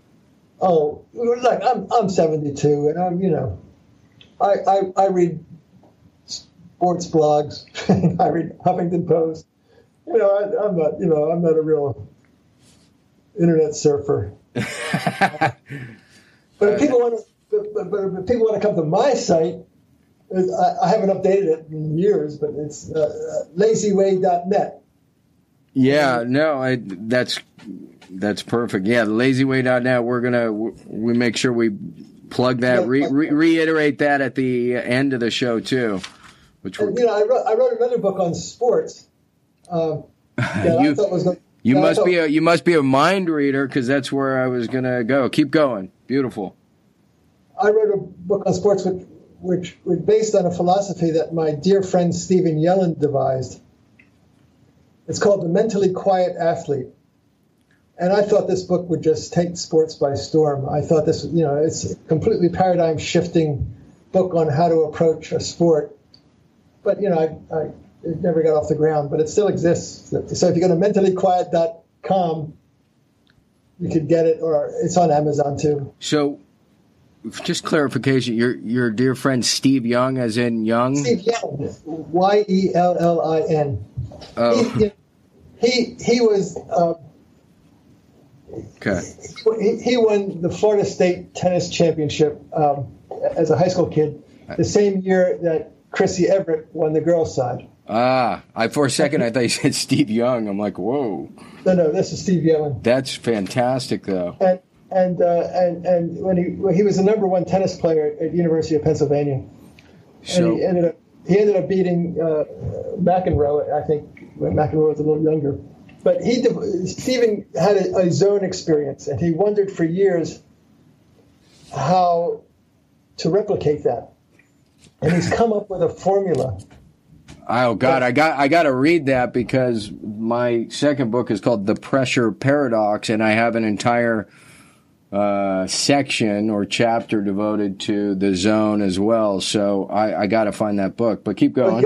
Oh, look, I'm I'm 72 and I'm, you know, I I, I read sports blogs. I read Huffington Post. You know, I, am not, you know, I'm not a real internet surfer. but if people want to, but, but if people want to come to my site, I, haven't updated it in years, but it's uh, uh lazyway.net. Yeah, no, I, that's that's perfect. Yeah, lazyway.net. We're gonna we make sure we plug that, re, re, reiterate that at the end of the show too. Which and, you know, I wrote, I wrote another book on sports. Um, you, gonna, you must thought, be a you must be a mind reader because that's where I was gonna go. Keep going. Beautiful. I wrote a book on sports which which was based on a philosophy that my dear friend Stephen Yellin devised. It's called The Mentally Quiet Athlete. And I thought this book would just take sports by storm. I thought this, you know, it's a completely paradigm shifting book on how to approach a sport. But, you know, I, I, it never got off the ground, but it still exists. So if you go to mentallyquiet.com, you could get it, or it's on Amazon too. So just clarification, your your dear friend Steve Young, as in Young. Steve Young, Y E L L I N. Oh. He, he he was. Uh, okay. He, he, won the Florida State tennis championship um, as a high school kid, the same year that Chrissie Evert won the girls' side. Ah, I for a second I thought you said Steve Young. I'm like, whoa. No, no, this is Steve Young. That's fantastic, though. And and uh, and and when he when he was the number one tennis player at University of Pennsylvania, so, and he ended up he ended up beating uh, McEnroe. I think McEnroe was a little younger, but he Stephen had a, a zone experience, and he wondered for years how to replicate that, and he's come up with a formula Oh God, I got I got to read that because my second book is called The Pressure Paradox, and I have an entire uh, section or chapter devoted to the zone as well. So I, I got to find that book. But keep going.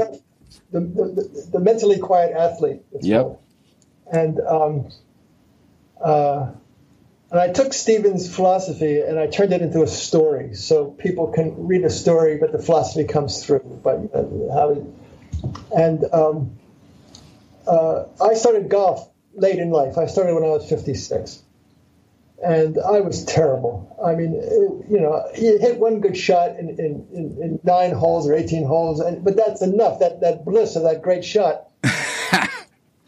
The, the, the, mentally quiet athlete. Yep. Called. And um, uh, and I took Stephen's philosophy and I turned it into a story, so people can read a story, but the philosophy comes through. But how, and um, uh, I started golf late in life. I started when I was 56 and I was terrible. I mean, it, you know, you hit one good shot in, in, in, in, nine holes or 18 holes, and, but that's enough. That, that bliss of that great shot it,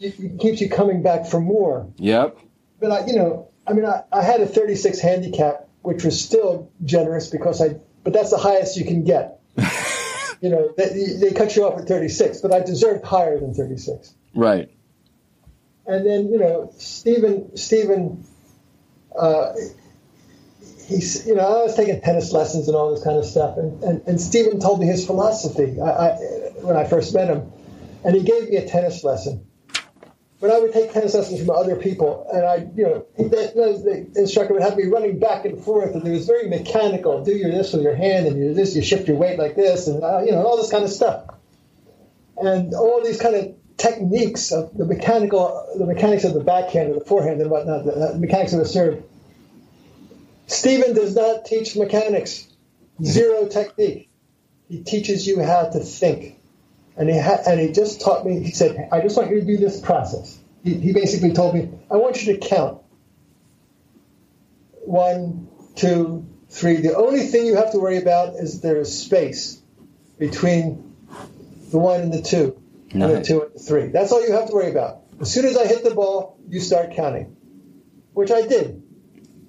it keeps you coming back for more. Yep. But I, you know, I mean, I, I had a 36 handicap, which was still generous because I, but that's the highest you can get. you know, they, they cut you off at 36, but I deserved higher than 36. Right. And then, you know, Stephen, Stephen, uh, he's, you know, I was taking tennis lessons and all this kind of stuff. And, and, and Stephen told me his philosophy I, I, when I first met him. And he gave me a tennis lesson when I would take tennis lessons from other people, and I, you know, the, the, instructor would have me running back and forth, and it was very mechanical. Do your this with your hand, and you this, you shift your weight like this, and uh, you know, all this kind of stuff, and all these kind of techniques of the mechanical, the mechanics of the backhand and the forehand and whatnot, the, the mechanics of the serve. Stephen does not teach mechanics, zero technique. He teaches you how to think and he ha- and he just taught me. He said, "I just want you to do this process." He, he basically told me, "I want you to count one, two, three. The only thing you have to worry about is there is space between the one and the two, and the two and the three. That's all you have to worry about. As soon as I hit the ball, you start counting, which I did.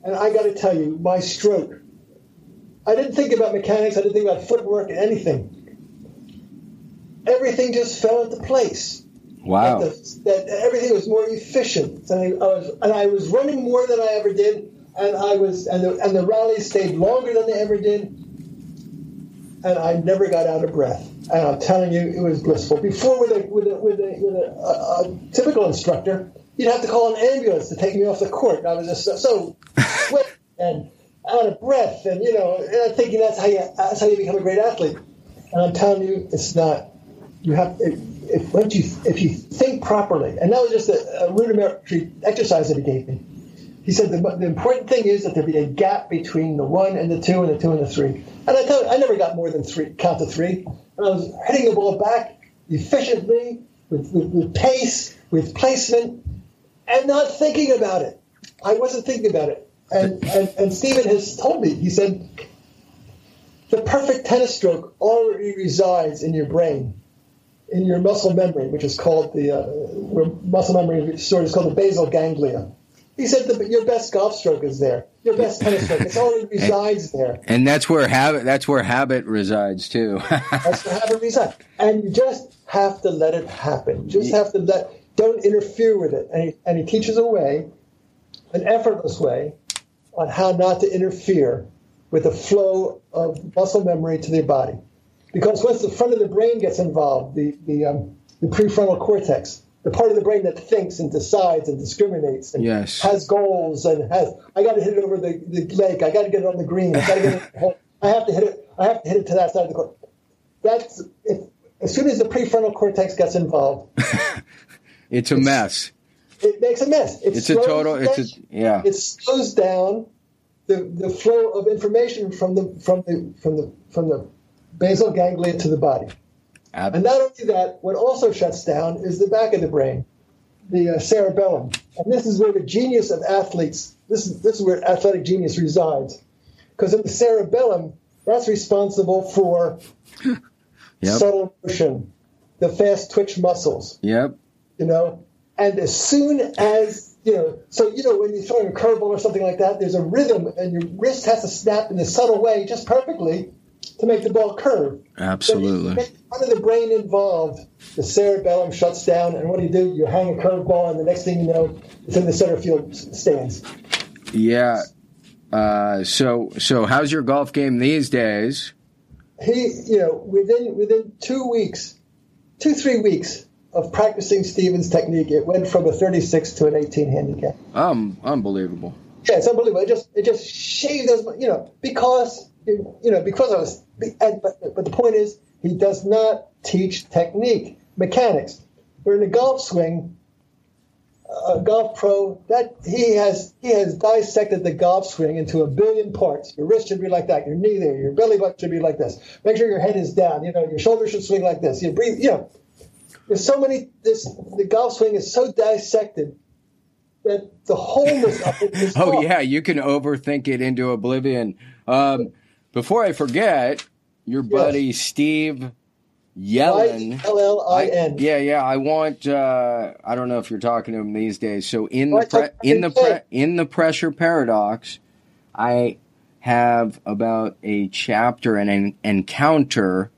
And I got to tell you, my stroke. I didn't think about mechanics. I didn't think about footwork and anything everything just fell into place. Wow. That, the, that everything was more efficient. And I, I, was, and I was running more than I ever did. And I was, and the, and the rallies stayed longer than they ever did. And I never got out of breath. And I'm telling you, it was blissful. Before, with a, with a, with a, with a, a, a typical instructor, you'd have to call an ambulance to take me off the court. I was just so, so sweaty and out of breath, and you know, and I'm thinking that's how you that's how you become a great athlete. And I'm telling you, it's not you have if once you if you think properly, and that was just a, a rudimentary exercise that he gave me. He said the, the, important thing is that there be a gap between the one and the two and the two and the three. And I tell you, I never got more than three count to three. And I was hitting the ball back efficiently with, with, with pace, with placement, and not thinking about it. I wasn't thinking about it. And, and, and Stephen has told me, he said, the perfect tennis stroke already resides in your brain in your muscle memory, which is called the uh, muscle memory stored is called the basal ganglia. He said the, your best golf stroke is there. Your best tennis stroke. It already resides there. And that's where habit. That's where habit resides too. that's where habit resides. And you just have to let it happen. You just have to let. Don't interfere with it. And he, and he teaches a way, an effortless way, on how not to interfere with the flow of muscle memory to the body. Because once the front of the brain gets involved, the, the, um, the prefrontal cortex, the part of the brain that thinks and decides and discriminates and yes. has goals and has, I got to hit it over the, the lake, I got to get it on the green, I got to get it, I have to hit it, I have to hit it to that side of the court. That's, if, as soon as the prefrontal cortex gets involved, it's a it's, mess. It makes a mess. It it's a total, down, it's a, yeah. It slows down the, the flow of information from the, from the, from the, from the basal ganglia to the body. And not only that, what also shuts down is the back of the brain, the uh, cerebellum. And this is where the genius of athletes, this is, this is where athletic genius resides. Because in the cerebellum, that's responsible for yep. subtle motion, the fast twitch muscles. Yep. You know, and as soon as you know, so you know when you're throwing a curveball or something like that, there's a rhythm, and your wrist has to snap in a subtle way, just perfectly, to make the ball curve. Absolutely. One of the brain involved, the cerebellum shuts down, and what do you do? You hang a curveball, and the next thing you know, it's in the center field stands. Yeah. Uh, so, so how's your golf game these days? He, you know, within within two weeks, two, three weeks of practicing Stephen's technique, it went from a 36 to an 18 handicap. Um, unbelievable. Yeah, it's unbelievable. It just it just shaved those, you know, because you know because I was. But but the point is, he does not teach technique, mechanics. We're in a golf swing, a golf pro that he has he has dissected the golf swing into a billion parts. Your wrist should be like that. Your knee there. Your belly button should be like this. Make sure your head is down. You know your shoulders should swing like this. You breathe. You know, there's so many. This the golf swing is so dissected that the wholeness of it is. oh yeah, you can overthink it into oblivion. Um, before I forget, your buddy yes. Steve Yellin. L L I N. Yeah, yeah. I want. Uh, I don't know if you're talking to him these days. So in the pre- in the pre- in the pressure paradox, I have about a chapter and an encounter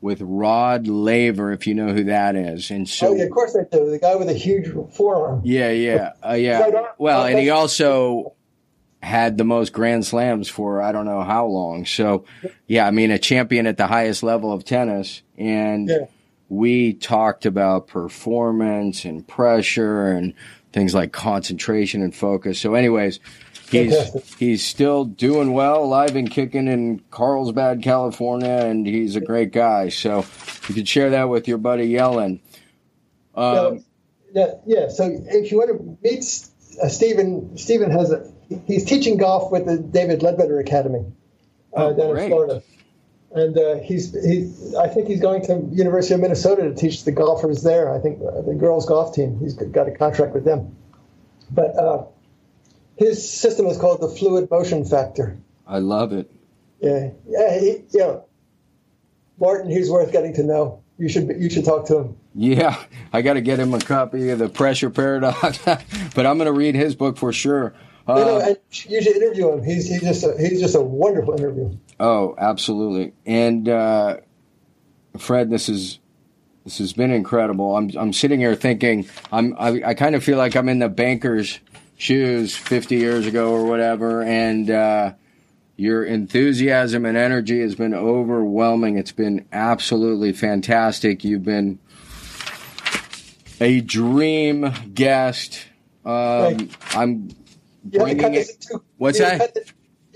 with Rod Laver, if you know who that is. And so, oh yeah, of course I do. The guy with a huge forearm. Yeah, yeah, uh, yeah. Well, and he also had the most grand slams for I don't know how long. So, yeah, I mean, a champion at the highest level of tennis. And yeah. we talked about performance and pressure and things like concentration and focus. So, anyways, he's he's still doing well, alive and kicking in Carlsbad, California, and he's a great guy. So, you could share that with your buddy Yellin. Um, yeah, yeah. So, if you want to meet uh, Stephen, Stephen has a he's teaching golf with the David Leadbetter Academy uh, oh, down great. in Florida. And uh, he's he, I think he's going to University of Minnesota to teach the golfers there. I think uh, the girls golf team. He's got a contract with them. But uh, his system is called the fluid motion factor. I love it. Yeah, yeah, he, yeah. Martin, he's worth getting to know. You should you should talk to him. Yeah, I got to get him a copy of the Pressure Paradox, but I'm going to read his book for sure. Uh, no, no, you should interview him. He's he's just a, he's just a wonderful interview. Oh, absolutely. And uh, Fred, this is this has been incredible. I'm I'm sitting here thinking I'm I, I kind of feel like I'm in the banker's shoes 50 years ago or whatever, and uh, your enthusiasm and energy has been overwhelming. It's been absolutely fantastic. You've been a dream guest. Um, I'm bringing it. What's that? The,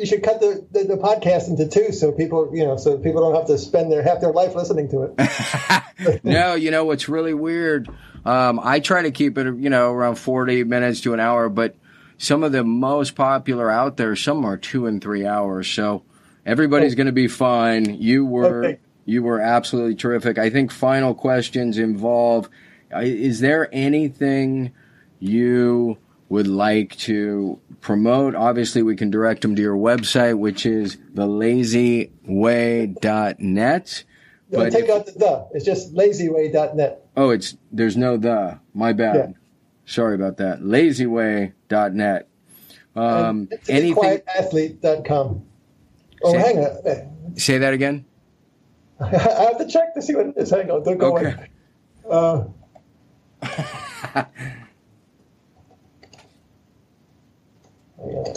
you should cut the, the, the, podcast into two, so people, you know, so people don't have to spend their half their life listening to it. no, you know what's really weird. Um, I try to keep it, you know, around forty minutes to an hour, but some of the most popular out there, some are two and three hours. So everybody's oh. going to be fine. You were. Okay. You were absolutely terrific. I think final questions involve is there anything you would like to promote, obviously we can direct them to your website, which is thelazyway.net. But take if, out the the. It's just lazyway.net. Oh, it's there's no the. My bad. Yeah. Sorry about that. Lazyway.net. Um, anything. Quietathlete.com. Oh, say, hang on. Say that again. I have to check to see what it is. Hang on. Don't go okay. away. Uh,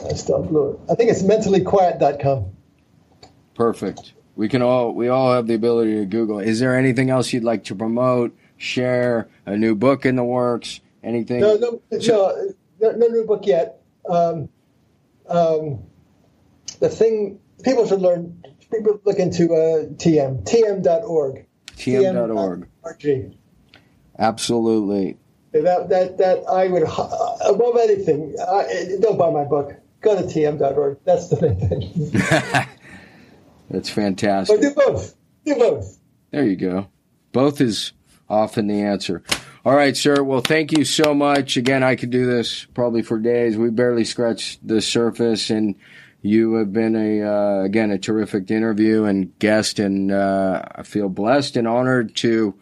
I still blew it. I think it's mentallyquiet.com. Perfect. We can all we all have the ability to Google. Is there anything else you'd like to promote? Share a new book in the works? Anything? No, no, no, no, no new book yet. Um, um, the thing people should learn. People look into uh, TM tm.org. TM.org. TM. Absolutely. That that that I would above anything. I, don't buy my book. Go to tm.org. That's the thing. That's fantastic. Do both. Do both. There you go. Both is often the answer. All right, sir. Well, thank you so much. Again, I could do this probably for days. We barely scratched the surface, and you have been a uh, again a terrific interview and guest, and uh, I feel blessed and honored to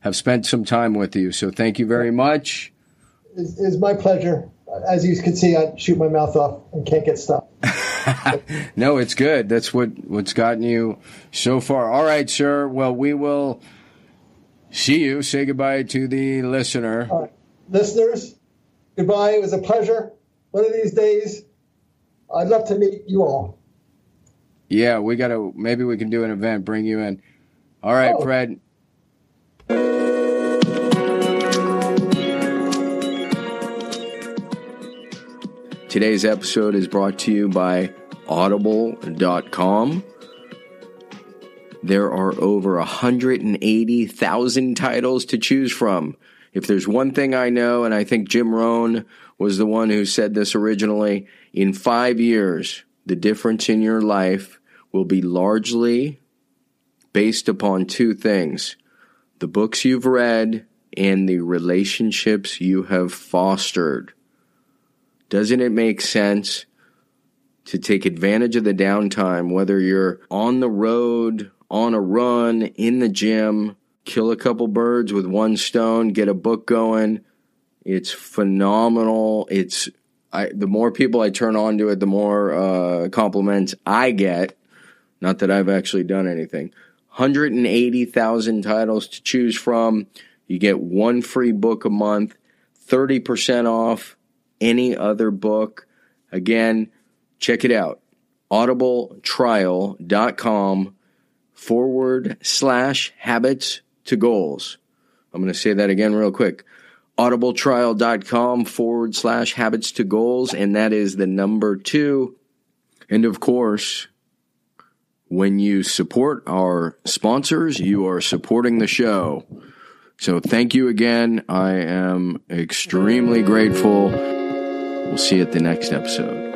have spent some time with you. So thank you very much. It's, it's my pleasure. As you can see, I shoot my mouth off and can't get stopped. no, it's good. That's what what's gotten you so far. All right, sir. Well, we will see you. Say goodbye to the listener. Listeners, goodbye. It was a pleasure. One of these days, I'd love to meet you all. Yeah, we got to. Maybe we can do an event. Bring you in. All right, oh. Fred. Today's episode is brought to you by Audible.com. There are over 180,000 titles to choose from. If there's one thing I know, and I think Jim Rohn was the one who said this originally, in five years, the difference in your life will be largely based upon two things the books you've read and the relationships you have fostered. Doesn't it make sense to take advantage of the downtime, whether you're on the road, on a run, in the gym, kill a couple birds with one stone, get a book going? It's phenomenal. It's I, the more people I turn on to it, the more uh, compliments I get. Not that I've actually done anything. 180,000 titles to choose from. You get one free book a month, 30% off any other book. Again, check it out. audibletrial.com forward slash habits to goals. I'm going to say that again real quick. audibletrial.com forward slash habits to goals. And that is the number two. And of course, when you support our sponsors, you are supporting the show. So thank you again. I am extremely grateful. We'll see you at the next episode.